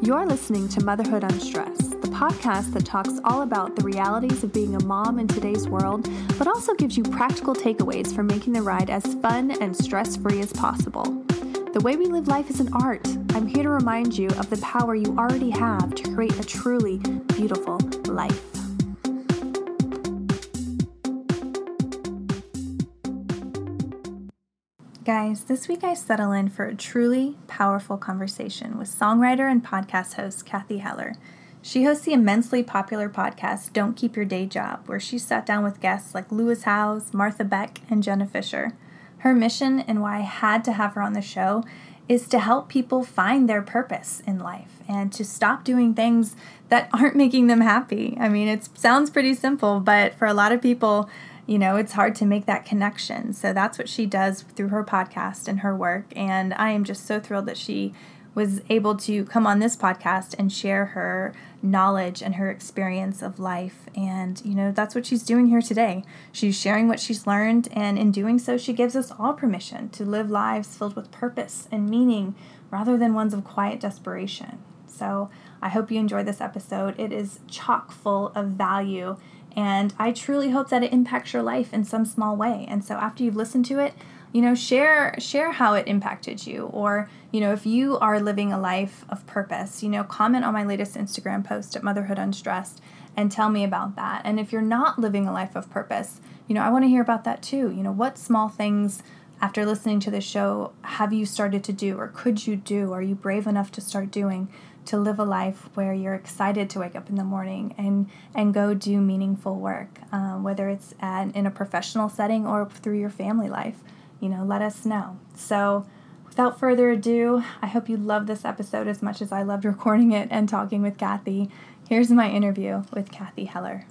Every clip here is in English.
You're listening to Motherhood Unstressed, the podcast that talks all about the realities of being a mom in today's world, but also gives you practical takeaways for making the ride as fun and stress free as possible. The way we live life is an art. I'm here to remind you of the power you already have to create a truly beautiful life. Guys, this week I settle in for a truly powerful conversation with songwriter and podcast host Cathy Heller. She hosts the immensely popular podcast Don't Keep Your Day Job, where she sat down with guests like Lewis Howes, Martha Beck, and Jenna Fischer. Her mission and why I had to have her on the show is to help people find their purpose in life and to stop doing things that aren't making them happy. I mean, it sounds pretty simple, but for a lot of people, you know, it's hard to make that connection. So that's what she does through her podcast and her work. And I am just so thrilled that she was able to come on this podcast and share her knowledge and her experience of life. And, you know, that's what she's doing here today. She's sharing what she's learned, and in doing so, she gives us all permission to live lives filled with purpose and meaning rather than ones of quiet desperation. So I hope you enjoy this episode. It is chock full of value and I truly hope that it impacts your life in some small way. And so after you've listened to it, you know, share share how it impacted you or, you know, if you are living a life of purpose, you know, comment on my latest Instagram post at Motherhood Unstressed and tell me about that. And if you're not living a life of purpose, you know, I want to hear about that too. You know, what small things after listening to the show have you started to do or could you do? Are you brave enough to start doing to live a life where you're excited to wake up in the morning and and go do meaningful work, um, whether it's at, in a professional setting or through your family life. You know, let us know. So, without further ado, I hope you love this episode as much as I loved recording it and talking with Cathy. Here's my interview with Cathy Heller.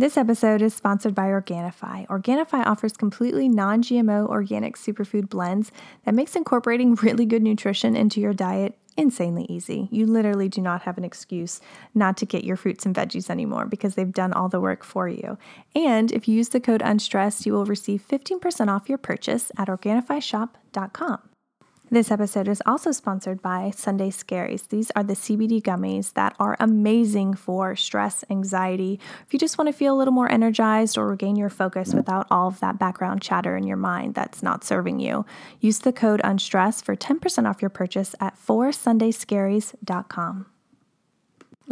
This episode is sponsored by Organifi. Organifi offers completely non GMO organic superfood blends that makes incorporating really good nutrition into your diet insanely easy. You literally do not have an excuse not to get your fruits and veggies anymore because they've done all the work for you. And if you use the code UNSTRESSED, you will receive 15% off your purchase at OrganifiShop.com. This episode is also sponsored by Sunday Scaries. These are the CBD gummies that are amazing for stress, anxiety. If you just want to feel a little more energized or regain your focus without all of that background chatter in your mind that's not serving you, use the code UNSTRESS for 10% off your purchase at 4sundayscaries.com.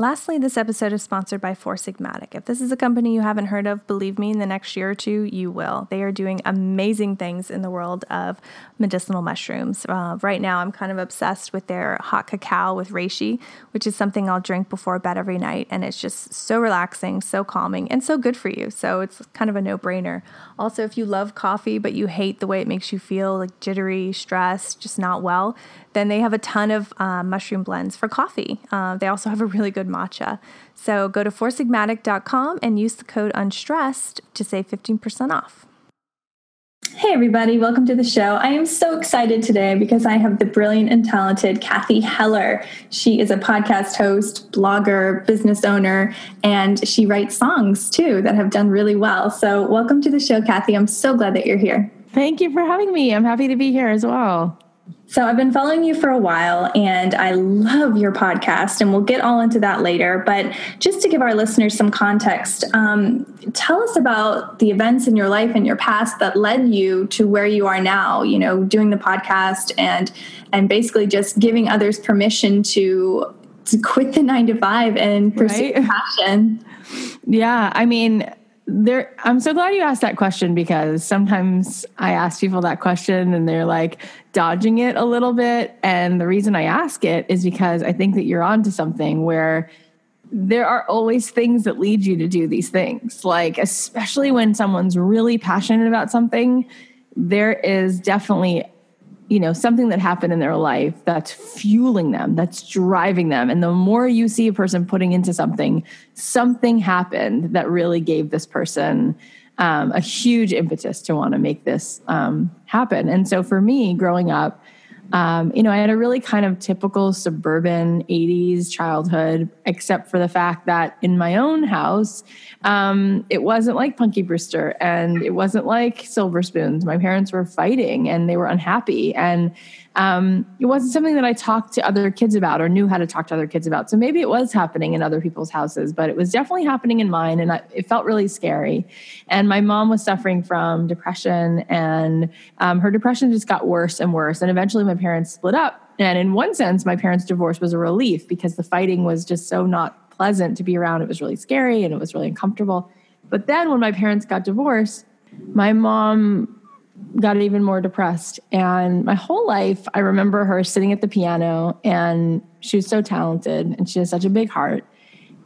Lastly, this episode is sponsored by Four Sigmatic. If this is a company you haven't heard of, believe me, in the next year or two, you will. They are doing amazing things in the world of medicinal mushrooms. Uh, right now, I'm kind of obsessed with their hot cacao with reishi, which is something I'll drink before bed every night. And it's just so relaxing, so calming, and so good for you. So it's kind of a no brainer. Also, if you love coffee, but you hate the way it makes you feel, like jittery, stressed, just not well, then they have a ton of uh, mushroom blends for coffee. Uh, they also have a really good matcha. So go to foursigmatic.com and use the code UNSTRESSED to save 15% off. Hey, everybody, welcome to the show. I am so excited today because I have the brilliant and talented Cathy Heller. She is a podcast host, blogger, business owner, and she writes songs too that have done really well. So, welcome to the show, Cathy. I'm so glad that you're here. Thank you for having me. I'm happy to be here as well. So I've been following you for a while and I love your podcast, and we'll get all into that later. But just to give our listeners some context, um, tell us about the events in your life and your past that led you to where you are now, you know, doing the podcast and and basically just giving others permission to to quit the nine to five and pursue right? passion. Yeah, I mean, there i'm so glad you asked that question because sometimes i ask people that question and they're like dodging it a little bit. And the reason i ask it is because i think that you're onto something where there are always things that lead you to do these things. Like especially when someone's really passionate about something there is definitely you know something that happened in their life that's fueling them that's driving them. And the more you see a person putting into something something happened that really gave this person um, a huge impetus to want to make this um, happen. And so for me growing up um, you know, I had a really kind of typical suburban 80s childhood, except for the fact that in my own house, um, it wasn't like Punky Brewster and it wasn't like Silver Spoons. My parents were fighting and they were unhappy. And um, it wasn't something that I talked to other kids about or knew how to talk to other kids about. So maybe it was happening in other people's houses, but it was definitely happening in mine. And I, it felt really scary. And my mom was suffering from depression, and um, her depression just got worse and worse. And eventually, my parents split up. And in one sense, my parents' divorce was a relief because the fighting was just so not pleasant to be around. It was really scary and it was really uncomfortable. But then when my parents got divorced, my mom got even more depressed. And my whole life, I remember her sitting at the piano, and she was so talented and she has such a big heart.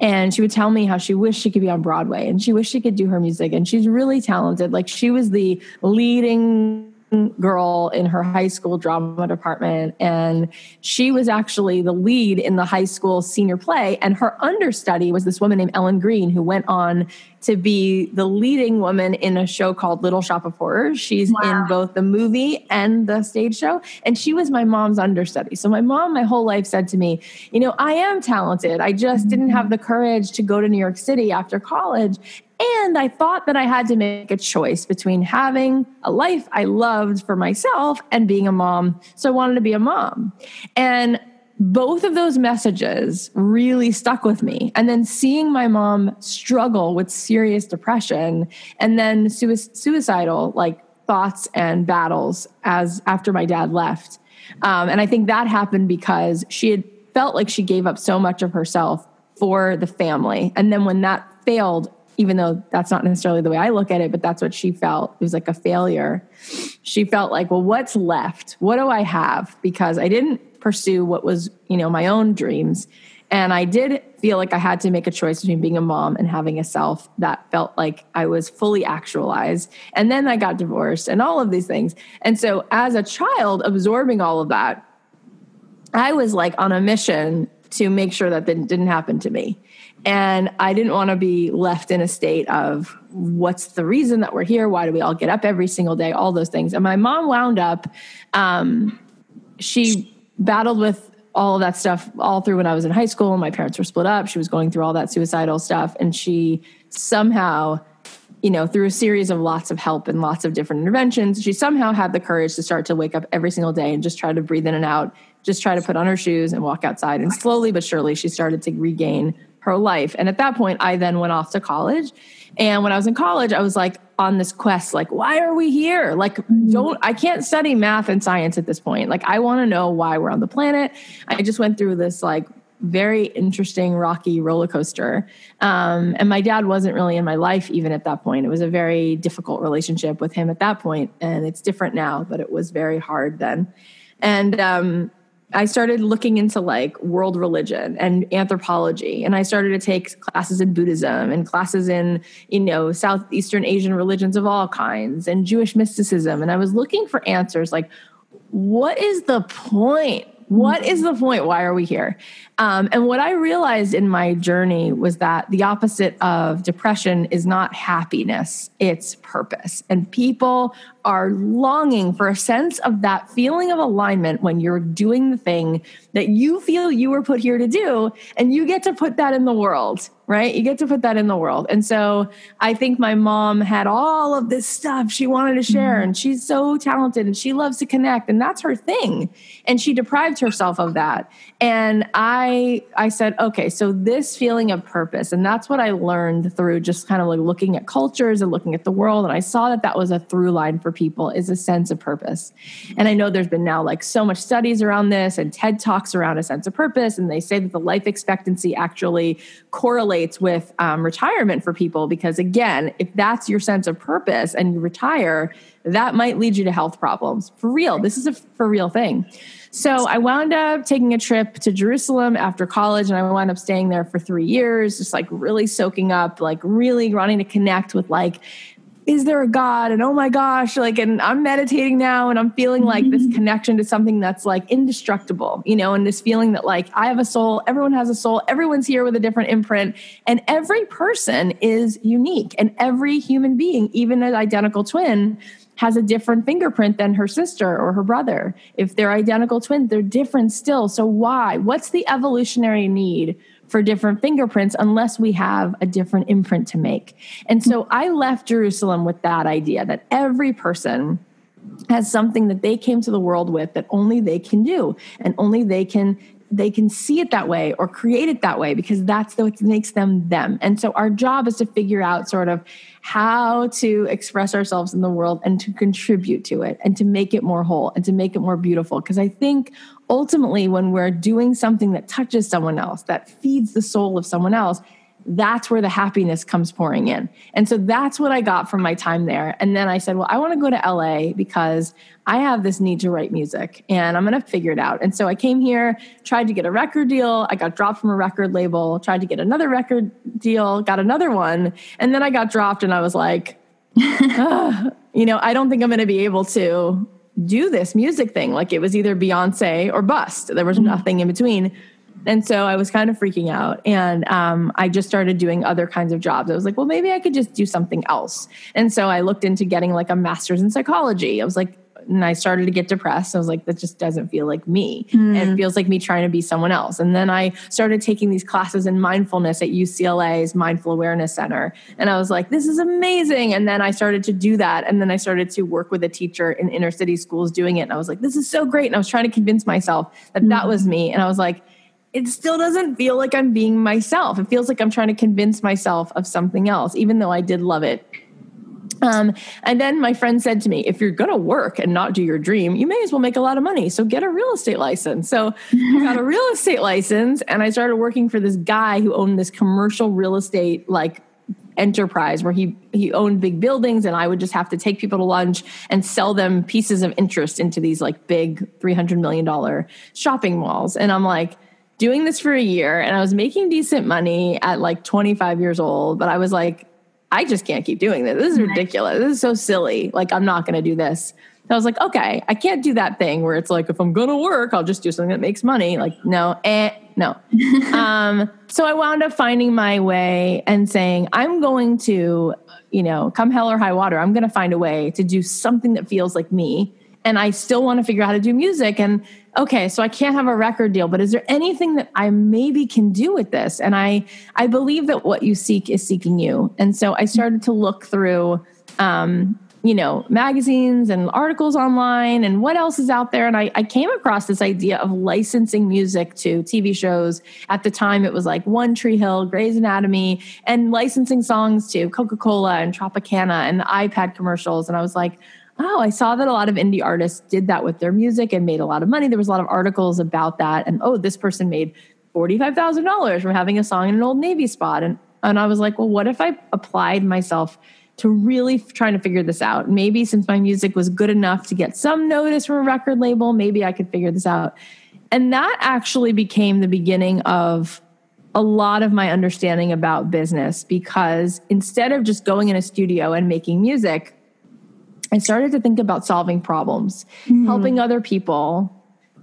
And she would tell me how she wished she could be on Broadway and she wished she could do her music. And she's really talented. Like she was the leading girl in her high school drama department and she was actually the lead in the high school senior play and her understudy was this woman named Ellen Greene who went on to be the leading woman in a show called Little Shop of Horrors. She's wow. in both the movie and the stage show and she was my mom's understudy. So my mom my whole life said to me, you know, I am talented. I just didn't mm-hmm. have the courage to go to New York City after college and I thought that I had to make a choice between having a life I loved for myself and being a mom. So I wanted to be a mom. And both of those messages really stuck with me. And then seeing my mom struggle with serious depression and then suicidal like thoughts and battles as after my dad left. Um, and I think that happened because she had felt like she gave up so much of herself for the family. And then when that failed, even though that's not necessarily the way I look at it, but that's what she felt. It was like a failure. She felt like, well, what's left? What do I have? Because I didn't pursue what was, you know, my own dreams. And I did feel like I had to make a choice between being a mom and having a self that felt like I was fully actualized. And then I got divorced and all of these things. And so as a child, absorbing all of that, I was like on a mission to make sure that didn't happen to me. And I didn't want to be left in a state of what's the reason that we're here? Why do we all get up every single day? All those things. And my mom wound up, um, she battled with all of that stuff all through when I was in high school. My parents were split up. She was going through all that suicidal stuff. And she somehow, you know, through a series of lots of help and lots of different interventions, she somehow had the courage to start to wake up every single day and just try to breathe in and out, just try to put on her shoes and walk outside. And slowly but surely, she started to regain her life. And at that point, I then went off to college. And when I was in college, I was like on this quest, like, why are we here? Like, don't, I can't study math and science at this point. Like, I want to know why we're on the planet. I just went through this like very interesting, rocky roller coaster. Um, and my dad wasn't really in my life even at that point. It was a very difficult relationship with him at that point, And it's different now, but it was very hard then. And, um, I started looking into like world religion and anthropology, and I started to take classes in Buddhism and classes in, you know, Southeastern Asian religions of all kinds and Jewish mysticism. And I was looking for answers like, what is the point? What is the point? Why are we here? Um, and what I realized in my journey was that the opposite of depression is not happiness, it's purpose. And people are longing for a sense of that feeling of alignment when you're doing the thing that you feel you were put here to do, and you get to put that in the world right? You get to put that in the world. And so I think my mom had all of this stuff she wanted to share, mm-hmm. and she's so talented and she loves to connect, and that's her thing. And she deprived herself of that. And I I said, okay, so this feeling of purpose, and that's what I learned through just kind of like looking at cultures and looking at the world. And I saw that that was a through line for people is a sense of purpose. And I know there's been now like so much studies around this and TED talks around a sense of purpose, and they say that the life expectancy actually correlates with um, retirement for people because again if that's your sense of purpose and you retire that might lead you to health problems. For real. This is a for real thing. So i wound up taking a trip to jerusalem after college and i wound up staying there for three years just like really soaking up like really wanting to connect with like is there a God? And oh my gosh, like, and I'm meditating now and I'm feeling like this mm-hmm. connection to something that's like indestructible, you know, and this feeling that like I have a soul, everyone has a soul, everyone's here with a different imprint, and every person is unique, and every human being, even an identical twin, has a different fingerprint than her sister or her brother. If they're identical twins, they're different still. So, why? What's the evolutionary need for different fingerprints unless we have a different imprint to make. And so I left Jerusalem with that idea that every person has something that they came to the world with that only they can do and only they can they can see it that way or create it that way because that's what makes them them. And so our job is to figure out sort of how to express ourselves in the world and to contribute to it and to make it more whole and to make it more beautiful. Because I think ultimately, when we're doing something that touches someone else, that feeds the soul of someone else, that's where the happiness comes pouring in. And so that's what I got from my time there. And then I said, well, I want to go to LA because I have this need to write music and I'm going to figure it out. And so I came here, tried to get a record deal. I got dropped from a record label, tried to get another record deal, got another one. And then I got dropped and I was like, you know, I don't think I'm going to be able to do this music thing. Like it was either Beyonce or bust. There was mm-hmm. nothing in between. And so I was kind of freaking out. And um, I just started doing other kinds of jobs. I was like, well, maybe I could just do something else. And so I looked into getting like a master's in psychology. I was like, and I started to get depressed. I was like, that just doesn't feel like me. Mm. And it feels like me trying to be someone else. And then I started taking these classes in mindfulness at UCLA's Mindful Awareness Center. And I was like, this is amazing. And then I started to do that. And then I started to work with a teacher in inner city schools doing it. And I was like, this is so great. And I was trying to convince myself that mm. that was me. And I was like, it still doesn't feel like I'm being myself. It feels like I'm trying to convince myself of something else, even though I did love it. Um, and then my friend said to me, if you're going to work and not do your dream, you may as well make a lot of money. So get a real estate license. So I got a real estate license and I started working for this guy who owned this commercial real estate like enterprise where he he owned big buildings and I would just have to take people to lunch and sell them pieces of interest into these like big 300 million dollar shopping malls. And I'm like, doing this for a year and I was making decent money at like 25 years old, but I was like, I just can't keep doing this. This is ridiculous. This is so silly. Like, I'm not going to do this. So I was like, okay, I can't do that thing where it's like, if I'm going to work, I'll just do something that makes money. Like, no, eh, no. um, so I wound up finding my way and saying, I'm going to, you know, come hell or high water, I'm going to find a way to do something that feels like me and I still want to figure out how to do music. And okay, so I can't have a record deal, but is there anything that I maybe can do with this? And I I believe that what you seek is seeking you. And so I started to look through um, you know, magazines and articles online and what else is out there. And I, I came across this idea of licensing music to TV shows. At the time, it was like One Tree Hill, Grey's Anatomy, and licensing songs to Coca Cola and Tropicana and iPad commercials. And I was like, oh, I saw that a lot of indie artists did that with their music and made a lot of money. There was a lot of articles about that. And oh, this person made $45,000 from having a song in an old Navy spot. And, and I was like, well, what if I applied myself to really trying to figure this out? Maybe since my music was good enough to get some notice from a record label, maybe I could figure this out. And that actually became the beginning of a lot of my understanding about business because instead of just going in a studio and making music, I started to think about solving problems, mm-hmm. helping other people.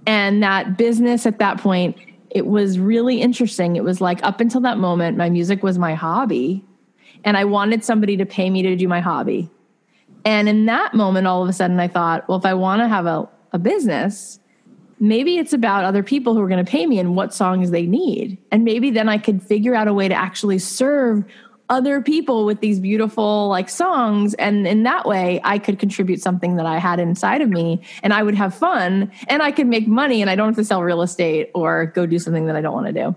And that business at that point, it was really interesting. It was like up until that moment, my music was my hobby. And I wanted somebody to pay me to do my hobby. And in that moment, all of a sudden, I thought, well, if I want to have a, a business, maybe it's about other people who are going to pay me and what songs they need. And maybe then I could figure out a way to actually serve other people with these beautiful like songs and in that way i could contribute something that i had inside of me and i would have fun and i could make money and i don't have to sell real estate or go do something that i don't want to do.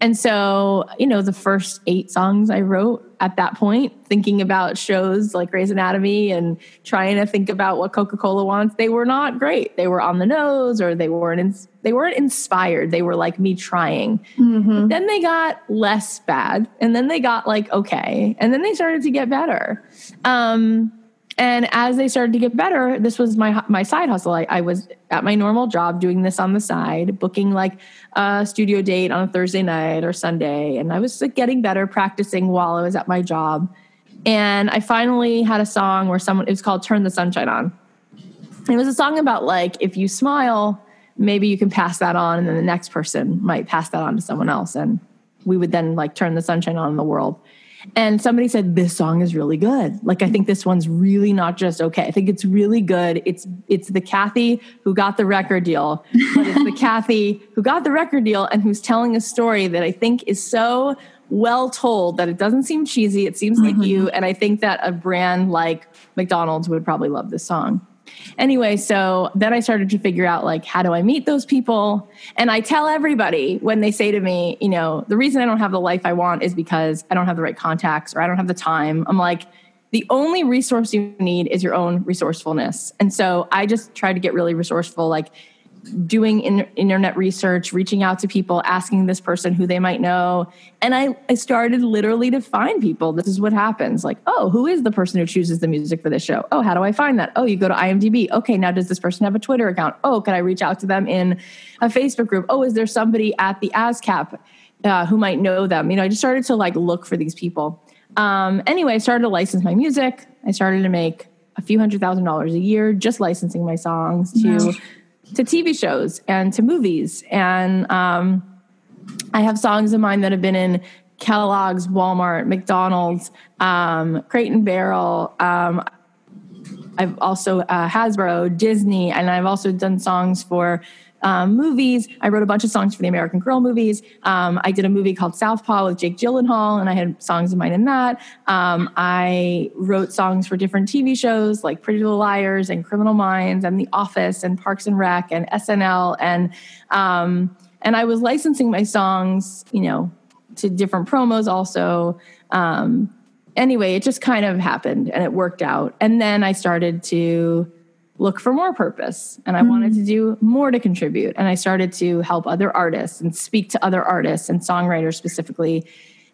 And so you know the first eight songs i wrote at that point thinking about shows like Grey's Anatomy and trying to think about what Coca-Cola wants they were not great. They were on the nose or they weren't in, they weren't inspired. They were like me trying. Mm-hmm. then they got less bad and then they got like okay and then they started to get better. Um, and as they started to get better this was my my side hustle. I, I, was at my normal job doing this on the side booking like a studio date on a thursday night or sunday. And i was like getting better practicing while i was at my job. And i finally had a song where someone it was called turn the sunshine on. It was a song about like if you smile maybe you can pass that on and then the next person might pass that on to someone else. And we would then like turn the sunshine on in the world and somebody said this song is really good. Like i think this one's really not just okay. I think it's really good. It's it's the cathy who got the record deal but it's the cathy who got the record deal and who's telling a story that i think is so well told that it doesn't seem cheesy. It seems mm-hmm. like you. And i think that a brand like mcdonald's would probably love this song Anyway, so then I started to figure out like, how do I meet those people? And I tell everybody when they say to me, you know, the reason I don't have the life I want is because I don't have the right contacts or I don't have the time. I'm like, the only resource you need is your own resourcefulness. And so I just try to get really resourceful, like doing in, internet research, reaching out to people, asking this person who they might know. And I, I started literally to find people. This is what happens. Like, oh, who is the person who chooses the music for this show? Oh, how do I find that? Oh, you go to IMDb. Okay, now does this person have a Twitter account? Oh, can I reach out to them in a Facebook group? Oh, is there somebody at the ASCAP uh, who might know them? You know, I just started to like look for these people. Um, anyway, I started to license my music. I started to make a few hundred thousand dollars a year just licensing my songs to to TV shows and to movies. And um, I have songs of mine that have been in Kellogg's, Walmart, McDonald's, um, Crate and Barrel. Um, I've also uh, Hasbro, Disney, and I've also done songs for um, movies. I wrote a bunch of songs for the American Girl movies. Um, I did a movie called Southpaw with Jake Gyllenhaal, and I had songs of mine in that. Um, I wrote songs for different TV shows like Pretty Little Liars and Criminal Minds and The Office and Parks and Rec and SNL and um, and I was licensing my songs, you know, to different promos also. Um, anyway, it just kind of happened and it worked out. And then I started to look for more purpose and I mm-hmm. wanted to do more to contribute. And I started to help other artists and speak to other artists and songwriters specifically.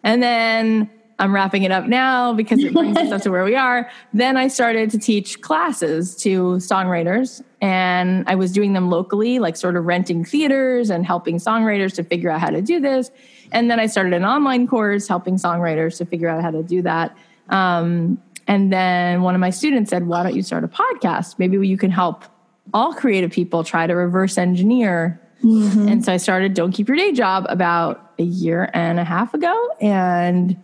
And then I'm wrapping it up now because it brings us up to where we are. Then I started to teach classes to songwriters and I was doing them locally, like sort of renting theaters and helping songwriters to figure out how to do this. And then I started an online course helping songwriters to figure out how to do that. Um, and then one of my students said, Why don't you start a podcast? Maybe you can help all creative people try to reverse engineer. Mm-hmm. And so I started Don't Keep Your Day Job about a year and a half ago. And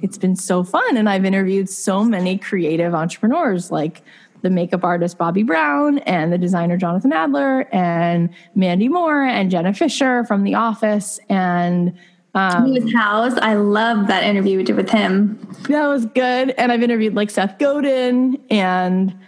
it's been so fun. And I've interviewed so many creative entrepreneurs like the makeup artist Bobbi Brown and the designer Jonathan Adler and Mandy Moore and Jenna Fischer from The Office and um, Lewis Howes. I love that interview we did with him. That was good. And I've interviewed like Seth Godin and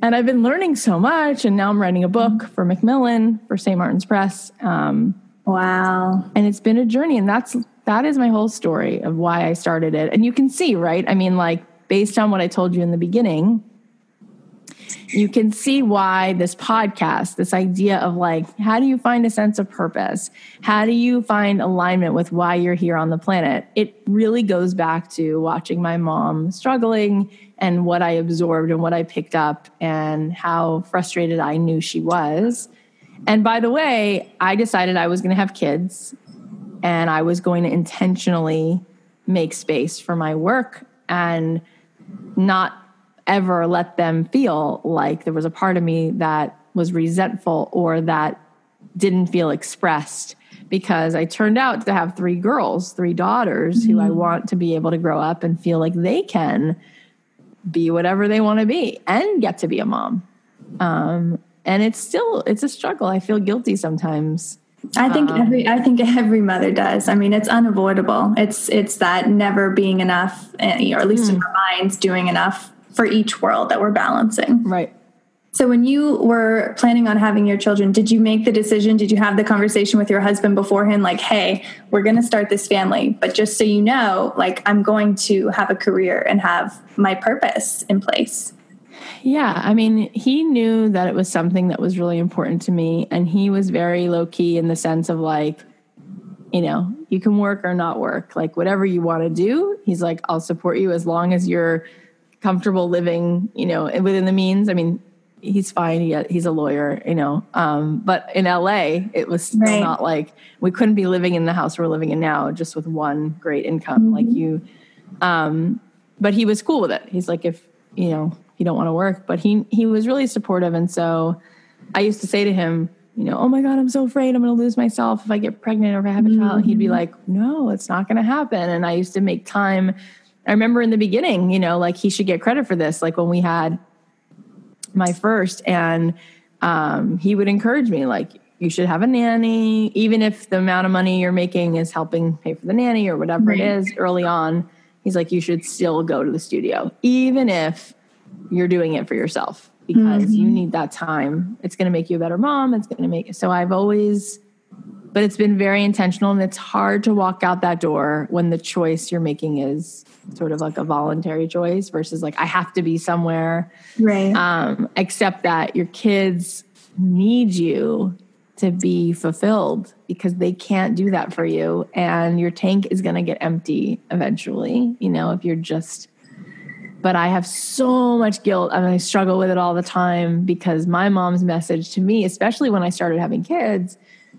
and I've been learning so much. And now I'm writing a book for Macmillan for St. Martin's Press. Um, wow. And it's been a journey. And that's that is my whole story of why I started it. And you can see, right? I mean, like based on what I told you in the beginning, you can see why this podcast, this idea of like, how do you find a sense of purpose? How do you find alignment with why you're here on the planet? It really goes back to watching my mom struggling and what I absorbed and what I picked up and how frustrated I knew she was. And by the way, I decided I was going to have kids and I was going to intentionally make space for my work and not ever let them feel like there was a part of me that was resentful or that didn't feel expressed because I turned out to have three girls, three daughters mm-hmm. who I mm-hmm. want to be able to grow up and feel like they can be whatever they want to be and get to be a mom. Um, and it's still it's a struggle. I feel guilty sometimes. I think um, every I think every mother does. I mean, it's unavoidable. It's it's that never being enough, eh, or at least mm. in our minds, doing enough for each world that we're balancing. Right. So when you were planning on having your children, did you make the decision? Did you have the conversation with your husband beforehand like, "Hey, we're going to start this family, but just so you know, like I'm going to have a career and have my purpose in place." Yeah, I mean, he knew that it was something that was really important to me and he was very low key in the sense of like you know, you can work or not work, like whatever you want to do. He's like, I'll support you as long as you're comfortable living, you know, within the means. I mean, he's fine. He, he's a lawyer, you know. Um, but in LA, it was still right. not like we couldn't be living in the house we're living in now just with one great income. Mm-hmm. Like you, um, but he was cool with it. He's like, if you know, you don't want to work, but he he was really supportive. And so I used to say to him, you know, oh my God, I'm so afraid I'm going to lose myself if I get pregnant or if I have a mm-hmm. child. He'd be like, no, it's not going to happen. And I used to make time I remember in the beginning, you know, like he should get credit for this. Like when we had my first, and um, he would encourage me, like, you should have a nanny, even if the amount of money you're making is helping pay for the nanny or whatever right. it is early on. He's like, you should still go to the studio, even if you're doing it for yourself. because mm-hmm. you need that time. It's going to make you a better mom. It's going to make so I've always but it's been very intentional and it's hard to walk out that door when the choice you're making is sort of like a voluntary choice versus like I have to be somewhere. Right. Um, except that your kids need you to be fulfilled because they can't do that for you and your tank is going to get empty eventually, you know, if you're just but I have so much guilt and I struggle with it all the time because my mom's message to me, especially when I started having kids,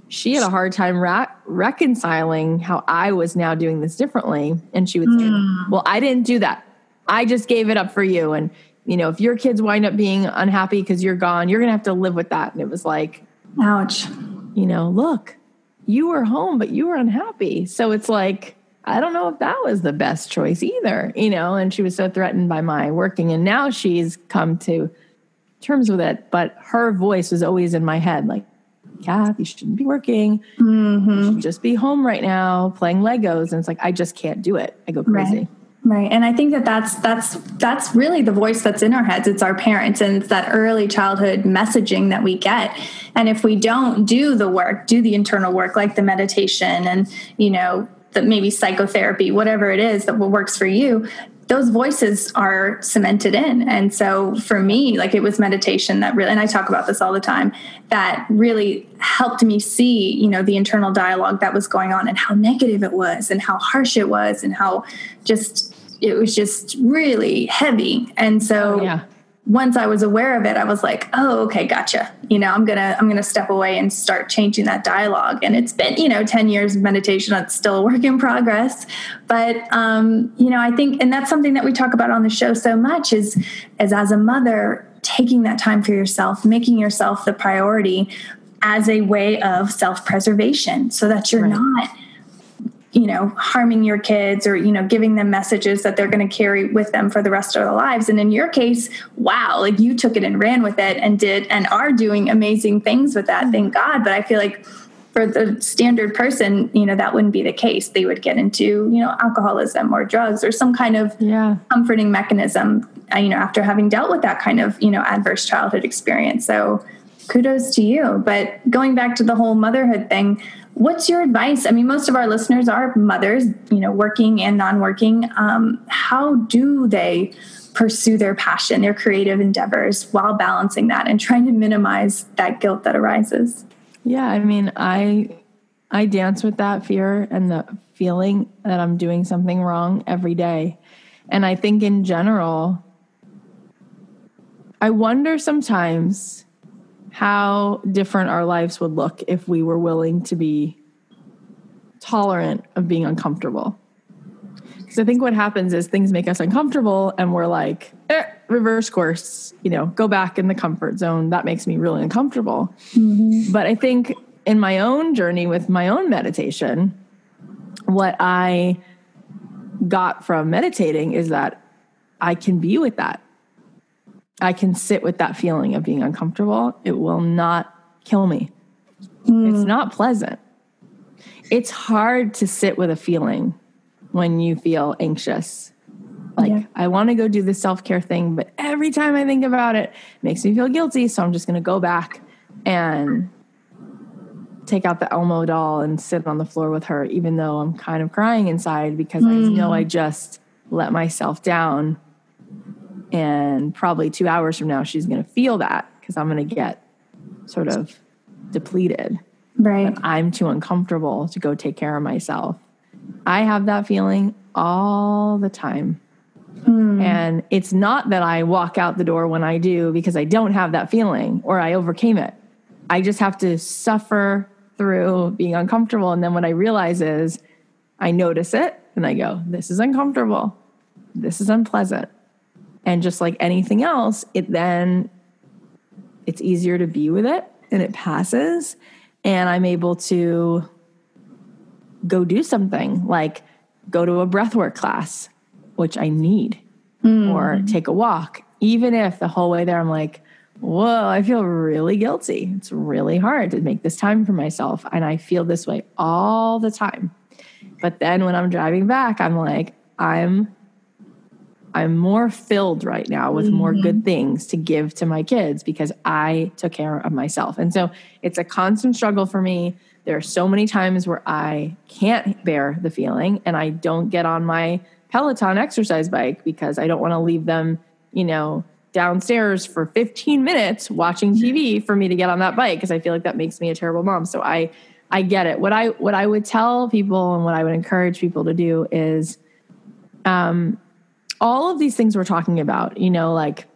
she had a hard time ra- reconciling how I was now doing this differently. And she would say, mm. Well, I didn't do that. I just gave it up for you. And, you know, if your kids wind up being unhappy because you're gone, you're going to have to live with that. And it was like, ouch. You know, look, you were home, but you were unhappy. So it's like, I don't know if that was the best choice either, you know, and she was so threatened by my working. And now she's come to terms with it, but her voice was always in my head like, Kath, you shouldn't be working. Mm-hmm. You should just be home right now playing Legos. And it's like, I just can't do it. I go crazy. Right. Right. And I think that that's that's that's really the voice that's in our heads. It's our parents and it's that early childhood messaging that we get. And if we don't do the work, do the internal work like the meditation and, you know, the maybe psychotherapy, whatever it is that works for you, those voices are cemented in. And so for me, like it was meditation that really, and I talk about this all the time, that really helped me see, you know, the internal dialogue that was going on and how negative it was and how harsh it was and how just, it was just really heavy. And so, yeah once I was aware of it, I was like, oh, okay, gotcha. You know, I'm gonna I'm gonna step away and start changing that dialogue. And it's been, you know, 10 years of meditation. It's still a work in progress. But um, you know, I think and that's something that we talk about on the show so much is is as a mother, taking that time for yourself, making yourself the priority as a way of self-preservation so that you're right. not you know harming your kids or you know giving them messages that they're going to carry with them for the rest of their lives. And in your case wow like you took it and ran with it and did and are doing amazing things with that thank god. But i feel like for the standard person you know that wouldn't be the case. They would get into you know alcoholism or drugs or some kind of yeah. comforting mechanism uh, you know after having dealt with that kind of you know adverse childhood experience. So kudos to you. But going back to the whole motherhood thing What's your advice? I mean, most of our listeners are mothers, you know, working and non working. Um, how do they pursue their passion, their creative endeavors while balancing that and trying to minimize that guilt that arises? Yeah, I mean, I I dance with that fear and the feeling that I'm doing something wrong every day. And I think in general, I wonder sometimes how different our lives would look if we were willing to be tolerant of being uncomfortable. Because I think what happens is things make us uncomfortable and we're like, eh, reverse course, you know, go back in the comfort zone. That makes me really uncomfortable. Mm-hmm. But I think in my own journey with my own meditation, what I got from meditating is that I can be with that. I can sit with that feeling of being uncomfortable. It will not kill me. Mm. It's not pleasant. It's hard to sit with a feeling when you feel anxious. Like, yeah. I want to go do the self care thing, but every time I think about it, it makes me feel guilty. So I'm just going to go back and take out the Elmo doll and sit on the floor with her, even though I'm kind of crying inside because mm. I know I just let myself down and probably two hours from now, she's going to feel that because I'm going to get sort of depleted. Right. But I'm too uncomfortable to go take care of myself. I have that feeling all the time. Hmm. And it's not that I walk out the door when I do because I don't have that feeling or I overcame it. I just have to suffer through being uncomfortable. And then what I realize is I notice it and I go, this is uncomfortable. This is unpleasant. And just like anything else, it then it's easier to be with it and it passes and I'm able to go do something like go to a breathwork class, which I need, mm. or take a walk. Even if the whole way there I'm like, whoa, I feel really guilty. It's really hard to make this time for myself. And I feel this way all the time. But then when I'm driving back, I'm like, I'm I'm more filled right now with mm-hmm. more good things to give to my kids because I took care of myself. And so it's a constant struggle for me. There are so many times where I can't bear the feeling and I don't get on my Peloton exercise bike because I don't want to leave them, you know, downstairs for 15 minutes watching TV for me to get on that bike because I feel like that makes me a terrible mom. So I I get it. What I what I would tell people and what I would encourage people to do is um all of these things we're talking about, you know, like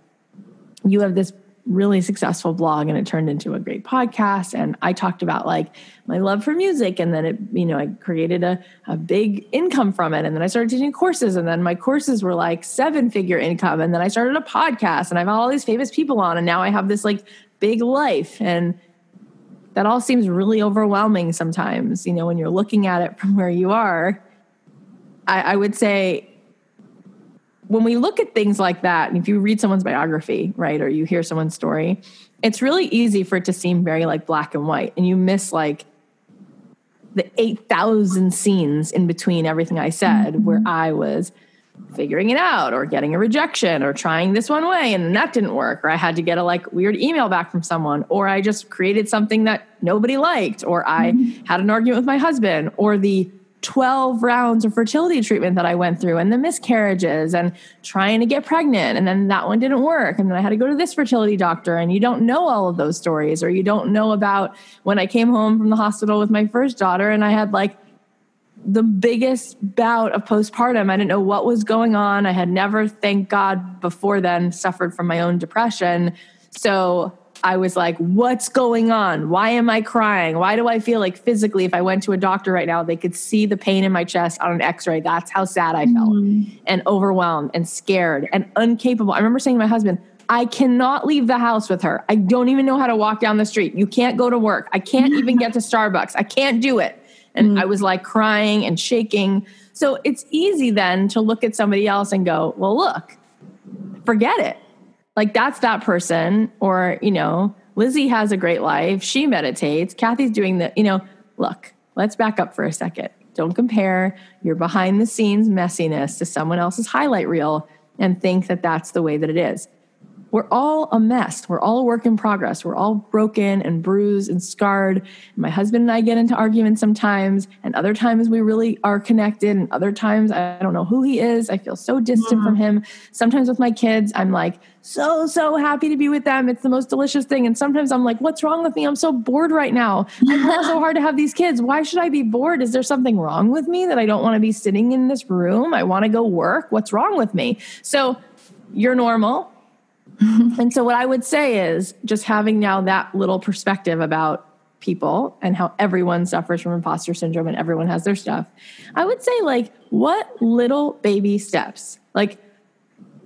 you have this really successful blog and it turned into a great podcast. And i talked about like my love for music and then it you know i created a, a big income from it. And then i started teaching courses and then my courses were like seven figure income. And then i started a podcast and i've had all these famous people on and now i have this like big life. And that all seems really overwhelming sometimes you know when you're looking at it from where you are. I, I would say when we look at things like that, and if you read someone's biography, right, or you hear someone's story, it's really easy for it to seem very like black and white, and you miss like the 8,000 scenes in between everything I said mm-hmm. where I was figuring it out or getting a rejection or trying this one way and that didn't work or I had to get a like weird email back from someone or I just created something that nobody liked or I mm-hmm. had an argument with my husband or the 12 rounds of fertility treatment that I went through and the miscarriages and trying to get pregnant. And then that one didn't work. And then I had to go to this fertility doctor. And you don't know all of those stories, or you don't know about when I came home from the hospital with my first daughter and I had like the biggest bout of postpartum. I didn't know what was going on. I had never, thank God, before then suffered from my own depression. So I was like, what's going on? Why am I crying? Why do I feel like physically, if I went to a doctor right now, they could see the pain in my chest on an x ray? That's how sad I felt mm. and overwhelmed and scared and incapable. I remember saying to my husband, I cannot leave the house with her. I don't even know how to walk down the street. You can't go to work. I can't even get to Starbucks. I can't do it. And mm. I was like crying and shaking. So it's easy then to look at somebody else and go, well, look, forget it like that's that person. Or you know lizzie has a great life. She meditates. Cathy's doing the you know look let's back up for a second. Don't compare. Your behind the scenes messiness to someone else's highlight reel and think that that's the way that it is we're all a mess. We're all a work in progress. We're all broken and bruised and scarred. My husband and I get into arguments sometimes, and other times we really are connected, and other times I don't know who he is. I feel so distant from mm-hmm. him. Sometimes with my kids, I'm like so, so happy to be with them. It's the most delicious thing. And sometimes I'm like, what's wrong with me? I'm so bored right now. I work so hard to have these kids. Why should I be bored? Is there something wrong with me that I don't want to be sitting in this room? I want to go work. What's wrong with me? So, you're normal and so, what I would say is just having now that little perspective about people and how everyone suffers from imposter syndrome and everyone has their stuff. I would say, like, what little baby steps? Like,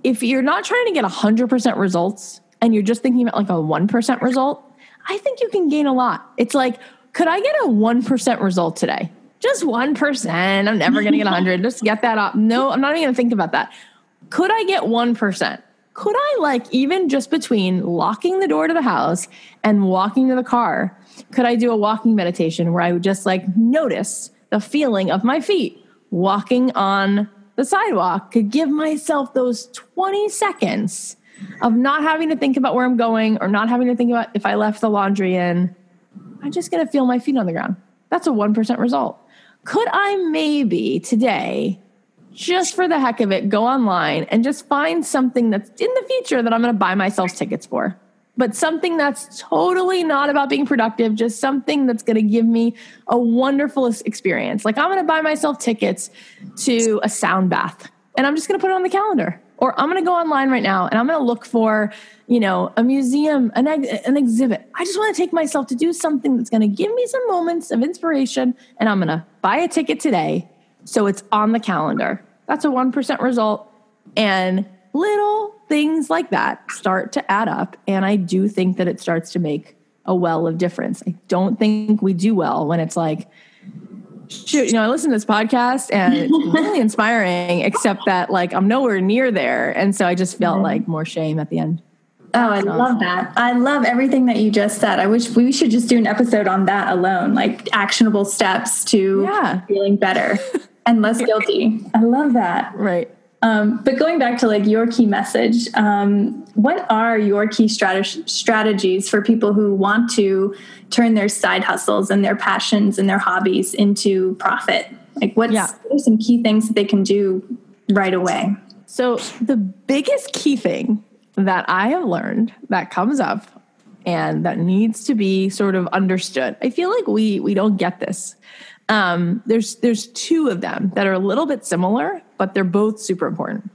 if you're not trying to get 100% results and you're just thinking about like a 1% result, I think you can gain a lot. It's like, could I get a 1% result today? Just 1%. I'm never going to get 100. just get that up. No, I'm not even going to think about that. Could I get 1%? Could I like even just between locking the door to the house and walking to the car, could I do a walking meditation where I would just like notice the feeling of my feet walking on the sidewalk, could give myself those 20 seconds of not having to think about where I'm going or not having to think about if I left the laundry in. I'm just going to feel my feet on the ground. That's a 1% result. Could I maybe today just for the heck of it, go online and just find something that's in the future that I'm going to buy myself tickets for. But something that's totally not about being productive, just something that's going to give me a wonderful experience. Like I'm going to buy myself tickets to a sound bath and I'm just going to put it on the calendar. Or I'm going to go online right now and I'm going to look for, you know, a museum, an, an exhibit. I just want to take myself to do something that's going to give me some moments of inspiration and I'm going to buy a ticket today so it's on the calendar. That's a 1% result. And little things like that start to add up. And I do think that it starts to make a well of difference. I don't think we do well when it's like, shoot, you know, I listen to this podcast and it's really inspiring, except that like I'm nowhere near there. And so I just felt mm-hmm. like more shame at the end. Oh, I love that. I love everything that you just said. I wish we should just do an episode on that alone, like actionable steps to yeah. feeling better. and less guilty. I love that. Right. Um, but going back to like your key message, um, what are your key strat- strategies for people who want to turn their side hustles and their passions and their hobbies into profit? Like, what's yeah. what are some key things that they can do right away? So, the biggest key thing that I have learned that comes up and that needs to be sort of understood. I feel like we we don't get this. Um, there's there's two of them that are a little bit similar, but they're both super important.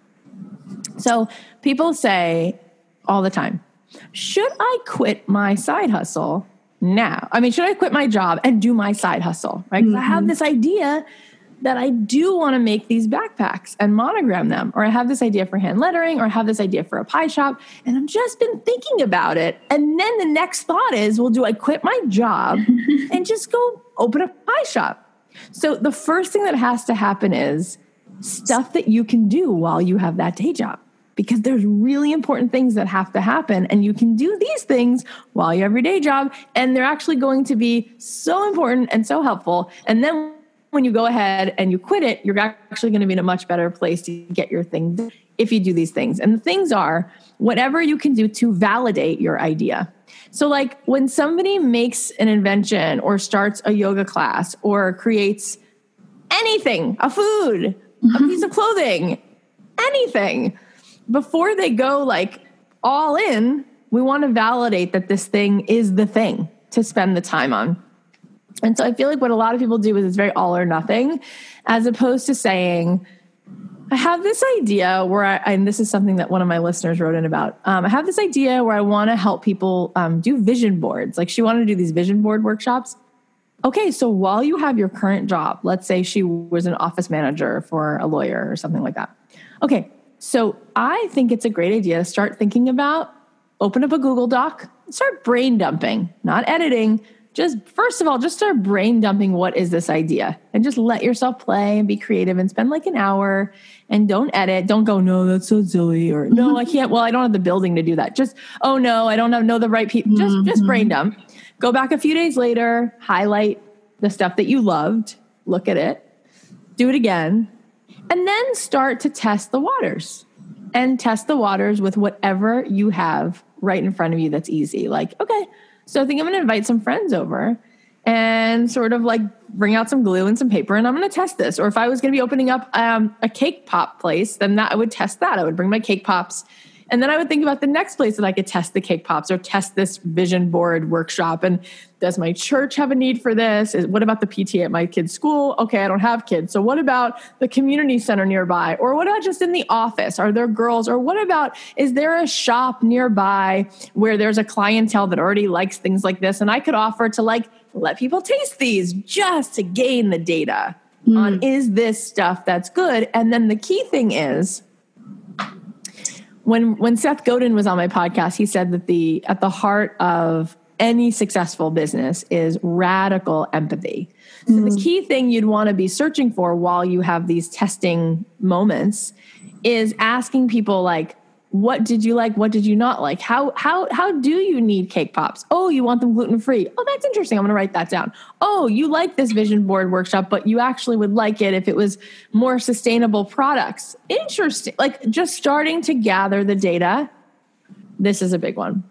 So people say all the time, should I quit my side hustle now? I mean, should I quit my job and do my side hustle? Right? Mm-hmm. I have mm-hmm. this idea that I do want to make these backpacks and monogram them, or I have this idea for hand lettering, or I have this idea for a pie shop, and I've just been thinking about it. And then the next thought is, well, do I quit my job and just go open a pie shop? So the first thing that has to happen is stuff that you can do while you have that day job because there's really important things that have to happen and you can do these things while you have your day job and they're actually going to be so important and so helpful and then when you go ahead and you quit it, you're actually going to be in a much better place to get your thing done if you do these things. And the things are whatever you can do to validate your idea. So, like when somebody makes an invention or starts a yoga class or creates anything, a food, a mm-hmm. piece of clothing, anything, before they go like all in, we want to validate that this thing is the thing to spend the time on. And so I feel like what a lot of people do is it's very all or nothing, as opposed to saying, I have this idea where I, and this is something that one of my listeners wrote in about. Um, I have this idea where I want to help people um, do vision boards. Like she wanted to do these vision board workshops. Okay, so while you have your current job, let's say she was an office manager for a lawyer or something like that. Okay, so I think it's a great idea to start thinking about open up a Google Doc, start brain dumping, not editing, just first of all, just start brain dumping what is this idea and just let yourself play and be creative and spend like an hour and don't edit. Don't go, no, that's so silly or no, I can't. Well, I don't have the building to do that. Just, oh no, I don't have, know the right people. Just, mm-hmm. just brain dump. Go back a few days later, highlight the stuff that you loved, look at it, do it again, and then start to test the waters and test the waters with whatever you have right in front of you that's easy. Like, okay, so I think I'm going to invite some friends over and sort of like bring out some glue and some paper and I'm going to test this. Or if I was going to be opening up um, a cake pop place, then that I would test that. I would bring my cake pops and then I would think about the next place that I could test the cake pops or test this vision board workshop. And does my church have a need for this? Is, what about the PTA at my kid's school? Okay, I don't have kids. So what about the community center nearby? Or what about just in the office? Are there girls? Or what about is there a shop nearby where there's a clientele that already likes things like this? And I could offer to like let people taste these just to gain the data mm. on is this stuff that's good? And then the key thing is when when Seth Godin was on my podcast, he said that the at the heart of any successful business is radical empathy. So mm. the key thing you'd want to be searching for while you have these testing moments is asking people like what did you like? What did you not like? How how how do you need cake pops? Oh you want them gluten free oh that's interesting. I'm going to write that down. Oh you like this vision board workshop but you actually would like it if it was more sustainable products. Interesting. Like just starting to gather the data. This is a big one.